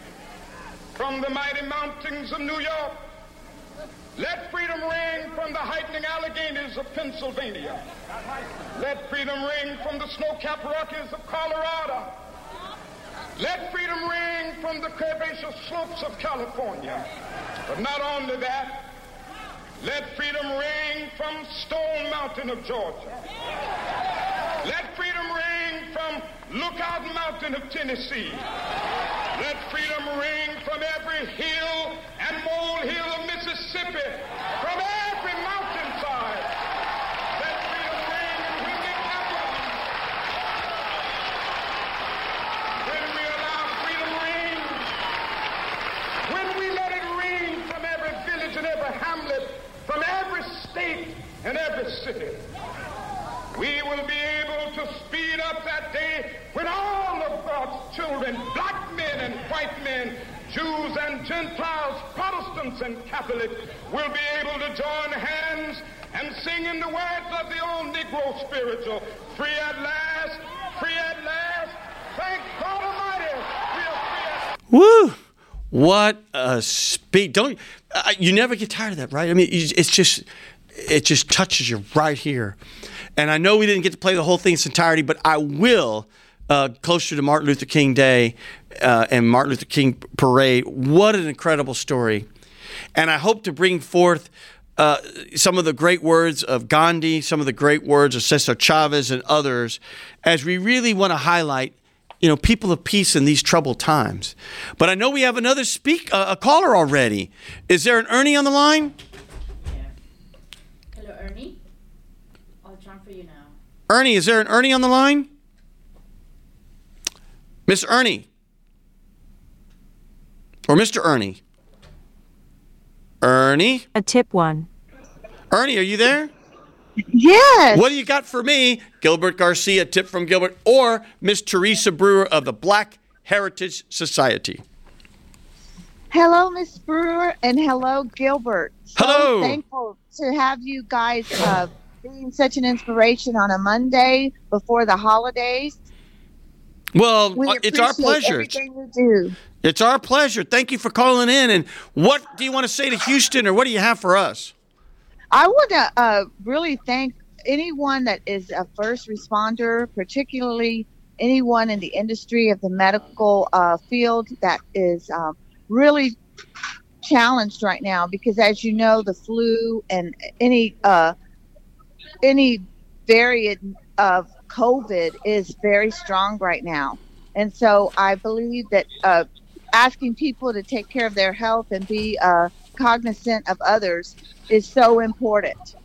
From the mighty mountains of New York, let freedom ring from the heightening Alleghenies of Pennsylvania. Let freedom ring from the snow-capped Rockies of Colorado. Let freedom ring from the curvaceous slopes of California. But not only that, let freedom ring from Stone Mountain of Georgia. Let freedom ring from Lookout Mountain of Tennessee. Let freedom ring from every hill and molehill of Mississippi, from every mountainside. Let freedom ring and when it happens, when we allow freedom ring, when we let it ring from every village and every hamlet, from every and every city, we will be able to speed up that day when all of God's children, black men and white men, Jews and Gentiles, Protestants and Catholics will be able to join hands and sing in the words of the old Negro spiritual, free at last, free at last, thank God Almighty, we are free Woo! What a speed! Don't uh, you never get tired of that, right? I mean, it's just it just touches you right here. And I know we didn't get to play the whole thing in its entirety, but I will uh, closer to Martin Luther King Day uh, and Martin Luther King Parade. What an incredible story! And I hope to bring forth. Uh, some of the great words of Gandhi, some of the great words of Cesar Chavez and others, as we really want to highlight you know, people of peace in these troubled times. But I know we have another speak uh, a caller already. Is there an Ernie on the line? Hello, Ernie. I'll transfer you now. Ernie, is there an Ernie on the line? Miss Ernie. Or Mr. Ernie? Ernie? A tip one. Ernie, are you there? Yes. What do you got for me? Gilbert Garcia, A tip from Gilbert, or Miss Teresa Brewer of the Black Heritage Society. Hello, Miss Brewer, and hello, Gilbert. So Hello. Thankful to have you guys uh, being such an inspiration on a Monday before the holidays. Well, We uh, it's our pleasure. It's our pleasure. Thank you for calling in. And what do you want to say to Houston, or what do you have for us? I want to uh, really thank anyone that is a first responder, particularly anyone in the industry of the medical uh, field that is um, really challenged right now because, as you know, the flu and any uh, any variant of COVID is very strong right now, and so I believe that uh, asking people to take care of their health and be uh, cognizant of others is so important.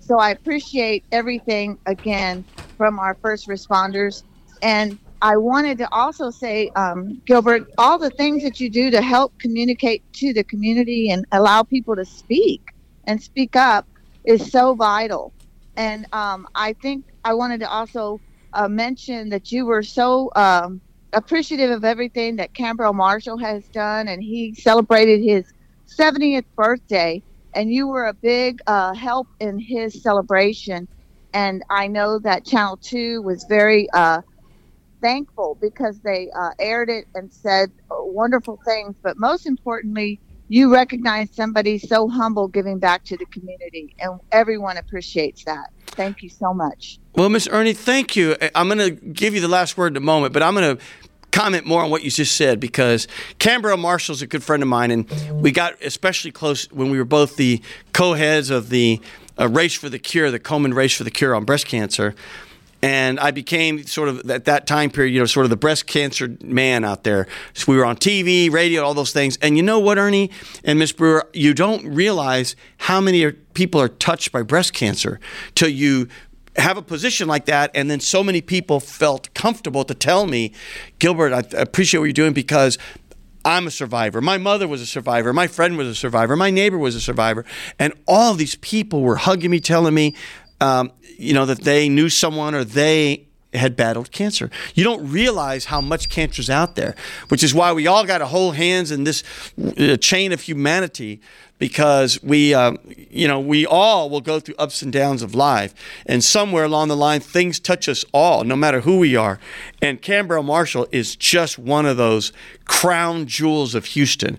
So I appreciate everything again from our first responders. And I wanted to also say, um, Gilbert, all the things that you do to help communicate to the community and allow people to speak and speak up is so vital. And um, I think I wanted to also uh, mention that you were so um, appreciative of everything that Khambrel Marshall has done, and he celebrated his 70th birthday, and you were a big uh, help in his celebration. And I know that Channel 2 was very uh, thankful because they uh, aired it and said wonderful things. But most importantly, you recognize somebody so humble giving back to the community, and everyone appreciates that. Thank you so much. Well, Miss Ernie, thank you. I- I'm going to give you the last word in a moment, but I'm going to comment more on what you just said because Khambrel Marshall's a good friend of mine, and we got especially close when we were both the co-heads of the uh, Race for the Cure, the Komen Race for the Cure on breast cancer. And I became sort of at that time period, you know, sort of the breast cancer man out there. So we were on TV, radio, all those things. And you know what, Ernie and Miss Brewer, you don't realize how many people are touched by breast cancer till you have a position like that, and then so many people felt comfortable to tell me, Gilbert, I appreciate what you're doing because I'm a survivor. My mother was a survivor. My friend was a survivor. My neighbor was a survivor. And all these people were hugging me, telling me, um, you know, that they knew someone or they had battled cancer. You don't realize how much cancer's out there, which is why we all got to hold hands in this uh, chain of humanity because we, um, you know, we all will go through ups and downs of life. And somewhere along the line, things touch us all, no matter who we are. And Khambrel Marshall is just one of those crown jewels of Houston.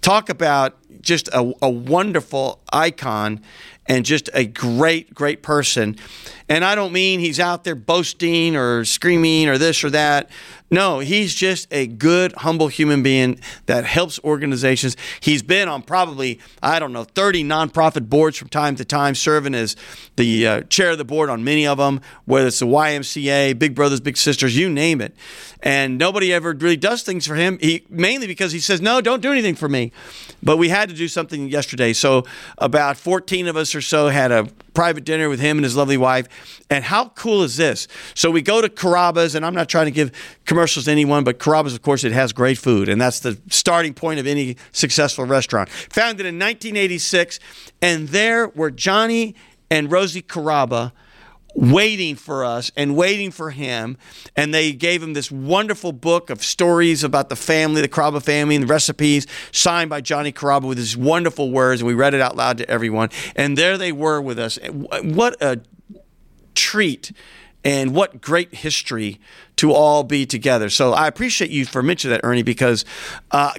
Talk about just a, a wonderful icon and just a great, great person. And I don't mean he's out there boasting or screaming or this or that. No, he's just a good, humble human being that helps organizations. He's been on probably, I don't know, 30 nonprofit boards from time to time, serving as the uh, chair of the board on many of them, whether it's the YMCA, Big Brothers, Big Sisters, you name it. And nobody ever really does things for him, he, mainly because he says, no, don't do anything for me. But we had to do something yesterday. So about 14 of us or so had a private dinner with him and his lovely wife. And how cool is this? So we go to Carrabba's, and I'm not trying to give commercials to anyone, but Carrabba's, of course, it has great food, and that's the starting point of any successful restaurant. Founded in 1986, and there were Johnny and Rosie Carrabba waiting for us and waiting for him. And they gave him this wonderful book of stories about the family, the Carrabba family, and the recipes signed by Johnny Carrabba with his wonderful words. And we read it out loud to everyone. And there they were with us. What a treat and what great history to all be together. So I appreciate you for mentioning that, Ernie, because uh,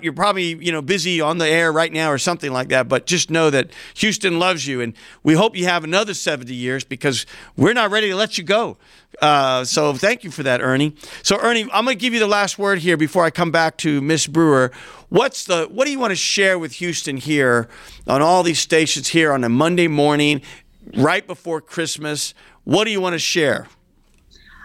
you're probably you know busy on the air right now or something like that. But just know that Houston loves you, and we hope you have another 70 years because we're not ready to let you go. Uh, so thank you for that, Ernie. So Ernie, I'm going to give you the last word here before I come back to Miss Brewer. What's the what do you want to share with Houston here on all these stations here on a Monday morning, right before Christmas? What do you want to share?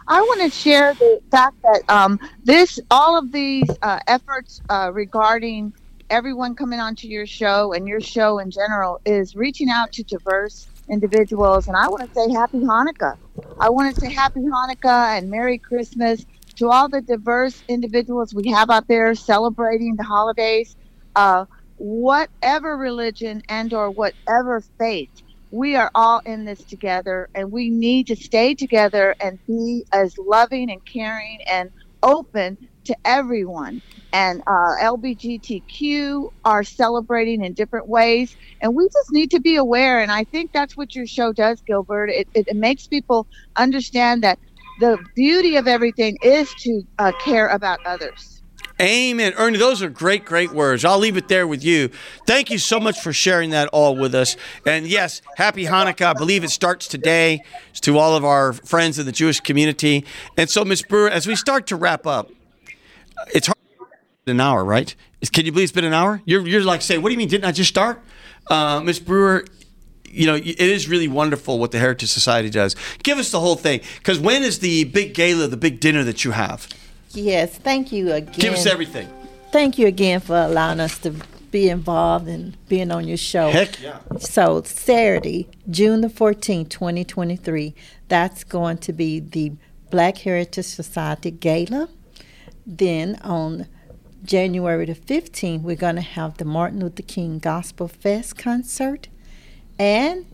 I want to share the fact that um, this, all of these uh, efforts uh, regarding everyone coming onto your show and your show in general is reaching out to diverse individuals. And I want to say Happy Hanukkah. I want to say Happy Hanukkah and Merry Christmas to all the diverse individuals we have out there celebrating the holidays. Uh, whatever religion and or whatever faith we are all in this together and we need to stay together and be as loving and caring and open to everyone. And uh, LBGTQ are celebrating in different ways. And we just need to be aware. And I think that's what your show does, Gilbert. It, it, it makes people understand that the beauty of everything is to uh, care about others. Amen. Ernie, those are great, great words. I'll leave it there with you. Thank you so much for sharing that all with us. And yes, happy Hanukkah. I believe it starts today to all of our friends in the Jewish community. And so, Ms. Brewer, as we start to wrap up, it's hard an hour, right? Can you believe it's been an hour? You're, you're like saying, what do you mean, didn't I just start? Uh, Ms. Brewer, you know, it is really wonderful what the Heritage Society does. Give us the whole thing. Because when is the big gala, the big dinner that you have? Yes, thank you again. Give us everything. Thank you again for allowing us to be involved and being on your show. Heck yeah. So, Saturday, June the 14th, 2023, that's going to be the Black Heritage Society Gala. Then on January the 15th, we're going to have the Martin Luther King Gospel Fest concert. And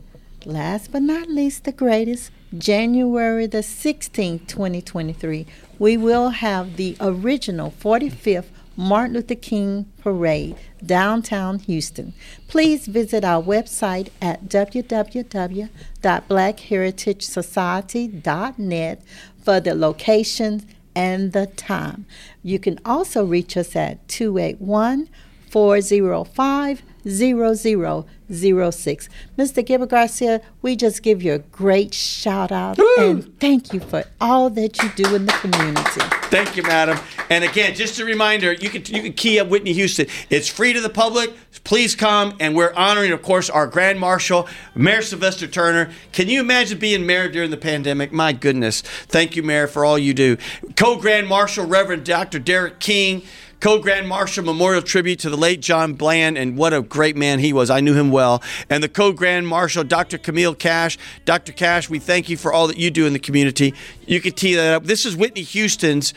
last but not least, the greatest, January the 16th, 2023, we will have the original 45th Martin Luther King Parade downtown Houston. Please visit our website at www.blackheritagesociety.net for the location and the time. You can also reach us at 281 405 0006. Mr. Gilbert Garcia, we just give you a great shout out and thank you for all that you do in the community. Thank you, madam. And again, just a reminder, you can you can key up Whitney Houston. It's free to the public. Please come, and we're honoring, of course, our Grand Marshal, Mayor Sylvester Turner. Can you imagine being mayor during the pandemic? My goodness. Thank you, Mayor, for all you do. Co-Grand Marshal, Reverend Dr. Derek King. Co Grand Marshal Memorial Tribute to the late John Bland, and what a great man he was. I knew him well. And the Co Grand Marshal, Dr. Camille Cash. Dr. Cash, we thank you for all that you do in the community. You can tee that up. This is Whitney Houston's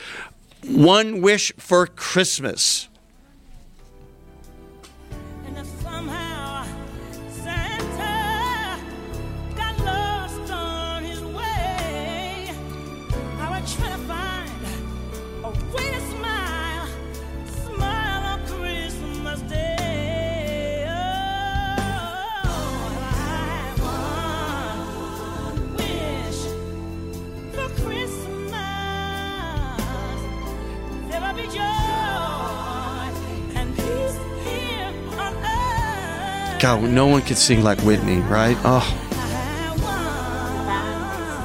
One Wish for Christmas. God, no one could sing like Whitney, right? Oh.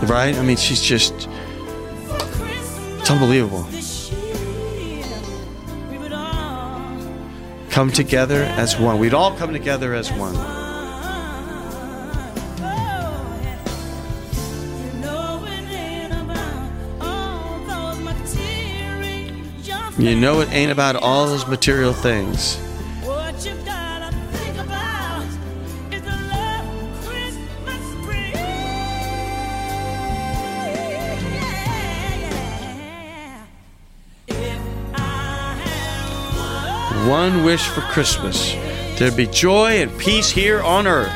Right? I mean, she's just. It's unbelievable. Come together as one. We'd all come together as one. You know it ain't about all those material things. one wish for Christmas there'd be joy and peace here on earth.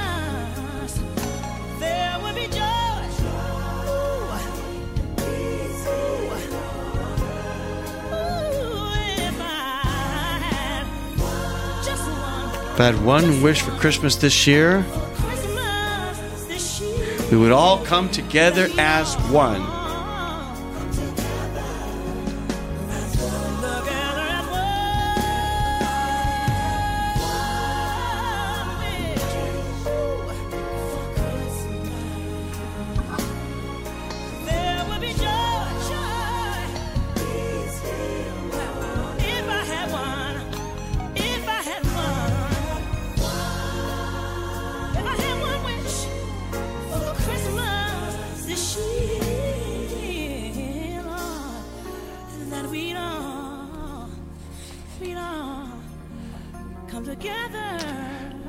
If I had one wish for Christmas this year, we would all come together as one.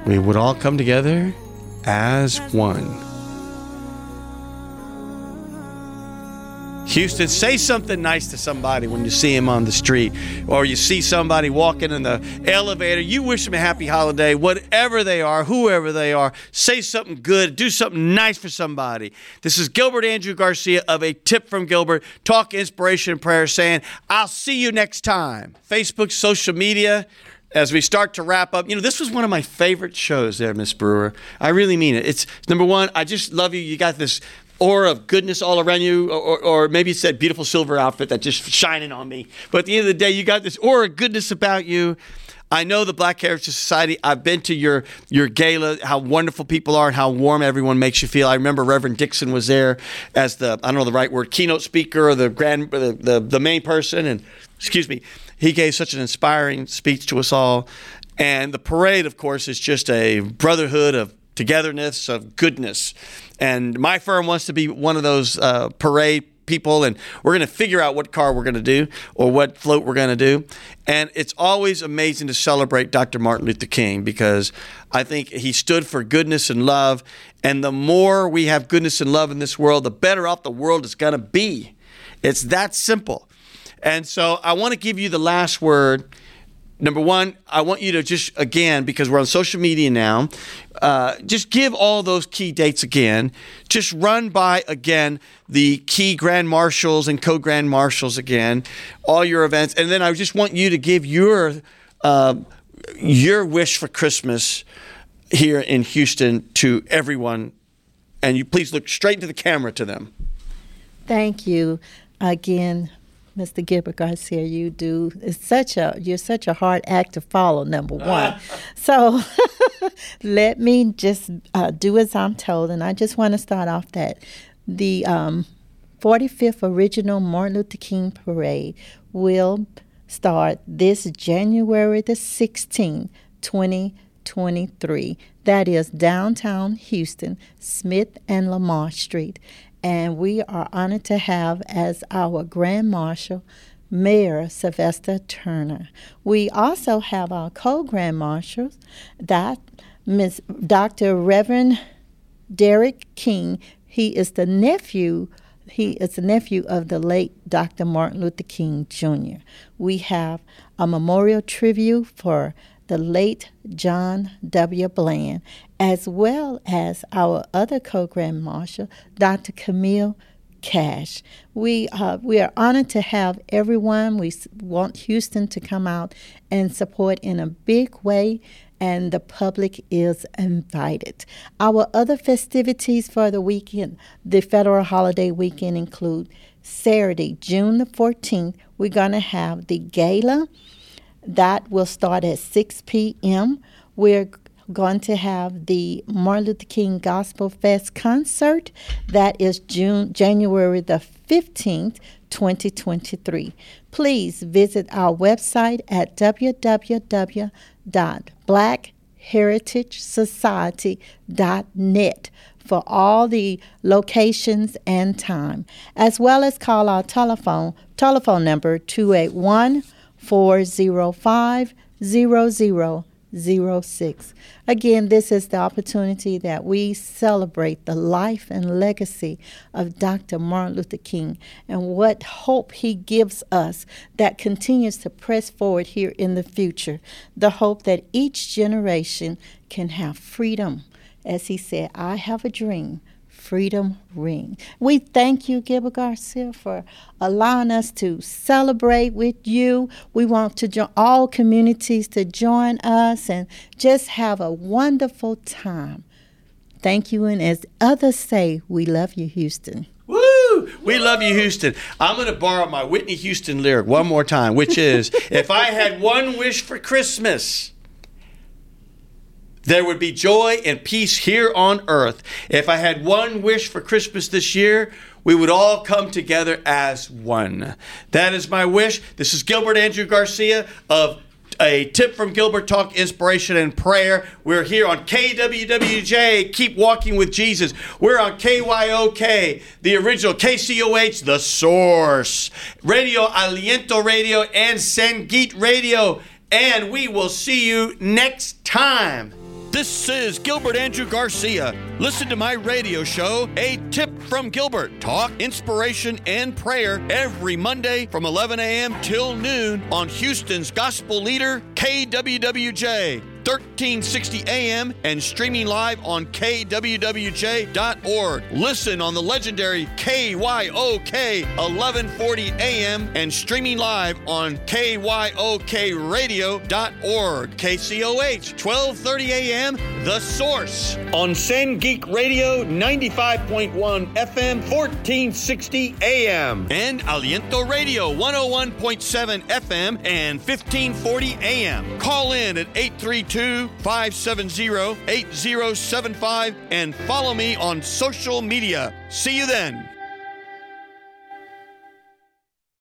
We would all come together as one. Houston, say something nice to somebody when you see him on the street or you see somebody walking in the elevator. You wish them a happy holiday, whatever they are, whoever they are. Say something good, do something nice for somebody. This is Gilbert Andrew Garcia of A Tip from Gilbert, Talk Inspiration and Prayer, saying, I'll see you next time. Facebook, social media, as we start to wrap up, you know, this was one of my favorite shows there, Miss Brewer. I really mean it. It's number one, I just love you. You got this aura of goodness all around you, or, or maybe it's that beautiful silver outfit that's just shining on me. But at the end of the day, you got this aura of goodness about you. I know the Black Heritage Society. I've been to your your gala. How wonderful people are, and how warm everyone makes you feel. I remember Reverend Dixon was there as the I don't know the right word keynote speaker or the grand the the, the main person, and excuse me, he gave such an inspiring speech to us all. And the parade, of course, is just a brotherhood of togetherness, of goodness. And my firm wants to be one of those uh, parade people, and we're going to figure out what car we're going to do or what float we're going to do. And it's always amazing to celebrate Dr. Martin Luther King because I think he stood for goodness and love. And the more we have goodness and love in this world, the better off the world is going to be. It's that simple. And so I want to give you the last word. Number one, I want you to just, again, because we're on social media now, uh, just give all those key dates again. Just run by, again, the key grand marshals and co grand marshals again, all your events. And then I just want you to give your, uh, your wish for Christmas here in Houston to everyone. And you please look straight into the camera to them. Thank you again, Mr. Gilbert Garcia. You do it's such a you're such a hard act to follow. Number one, so let me just uh, do as I'm told, and I just want to start off that the um, 45th original Martin Luther King Parade will start this January the 16th, 2023. That is downtown Houston, Smith and Lamar Street. And we are honored to have as our Grand Marshal Mayor Sylvester Turner. We also have our co Grand Marshals, that Ms. Dr. Reverend Derek King. He is the nephew. He is the nephew of the late Dr. Martin Luther King Jr. We have a memorial tribute for the late John W. Bland, as well as our other co-grand marshal, Dr. Camille Cash. We uh, we are honored to have everyone. We want Houston to come out and support in a big way, and the public is invited. Our other festivities for the weekend, the federal holiday weekend, include Saturday, June the 14th. We're going to have the gala that will start at 6 p.m. We're going to have the Martin Luther King Gospel Fest concert. That is June January the 15th, 2023. Please visit our website at www.blackheritagesociety.net for all the locations and time, as well as call our telephone telephone number 281 405 0006. Again, this is the opportunity that we celebrate the life and legacy of Dr. Martin Luther King and what hope he gives us that continues to press forward here in the future. The hope that each generation can have freedom. As he said, I have a dream freedom ring. We thank you, Gilbert Garcia, for allowing us to celebrate with you. We want to join all communities to join us and just have a wonderful time. Thank you, and as others say, we love you, Houston. Woo! We love you, Houston. I'm going to borrow my Whitney Houston lyric one more time, which is If I had one wish for Christmas, there would be joy and peace here on earth. If I had one wish for Christmas this year, we would all come together as one. That is my wish. This is Gilbert Andrew Garcia of a tip from Gilbert Talk Inspiration and Prayer. We're here on KWWJ, Keep Walking with Jesus. We're on KYOK, the original KCOH, The Source, Radio Aliento Radio, and Sangeet Radio. And we will see you next time. This is Gilbert Andrew Garcia. Listen to my radio show, A Tip from Gilbert. Talk, inspiration, and prayer every Monday from 11 a.m. till noon on Houston's gospel leader, KWWJ. 1360 AM and streaming live on kwwj.org. Listen on the legendary KYOK 1140 AM and streaming live on kyokradio.org. KCOH 1230 AM The Source on Sangeet Radio 95.1 FM 1460 AM and Aliento Radio 101.7 FM and 1540 AM. Call in at 832 570 8075 and follow me on social media. See you then.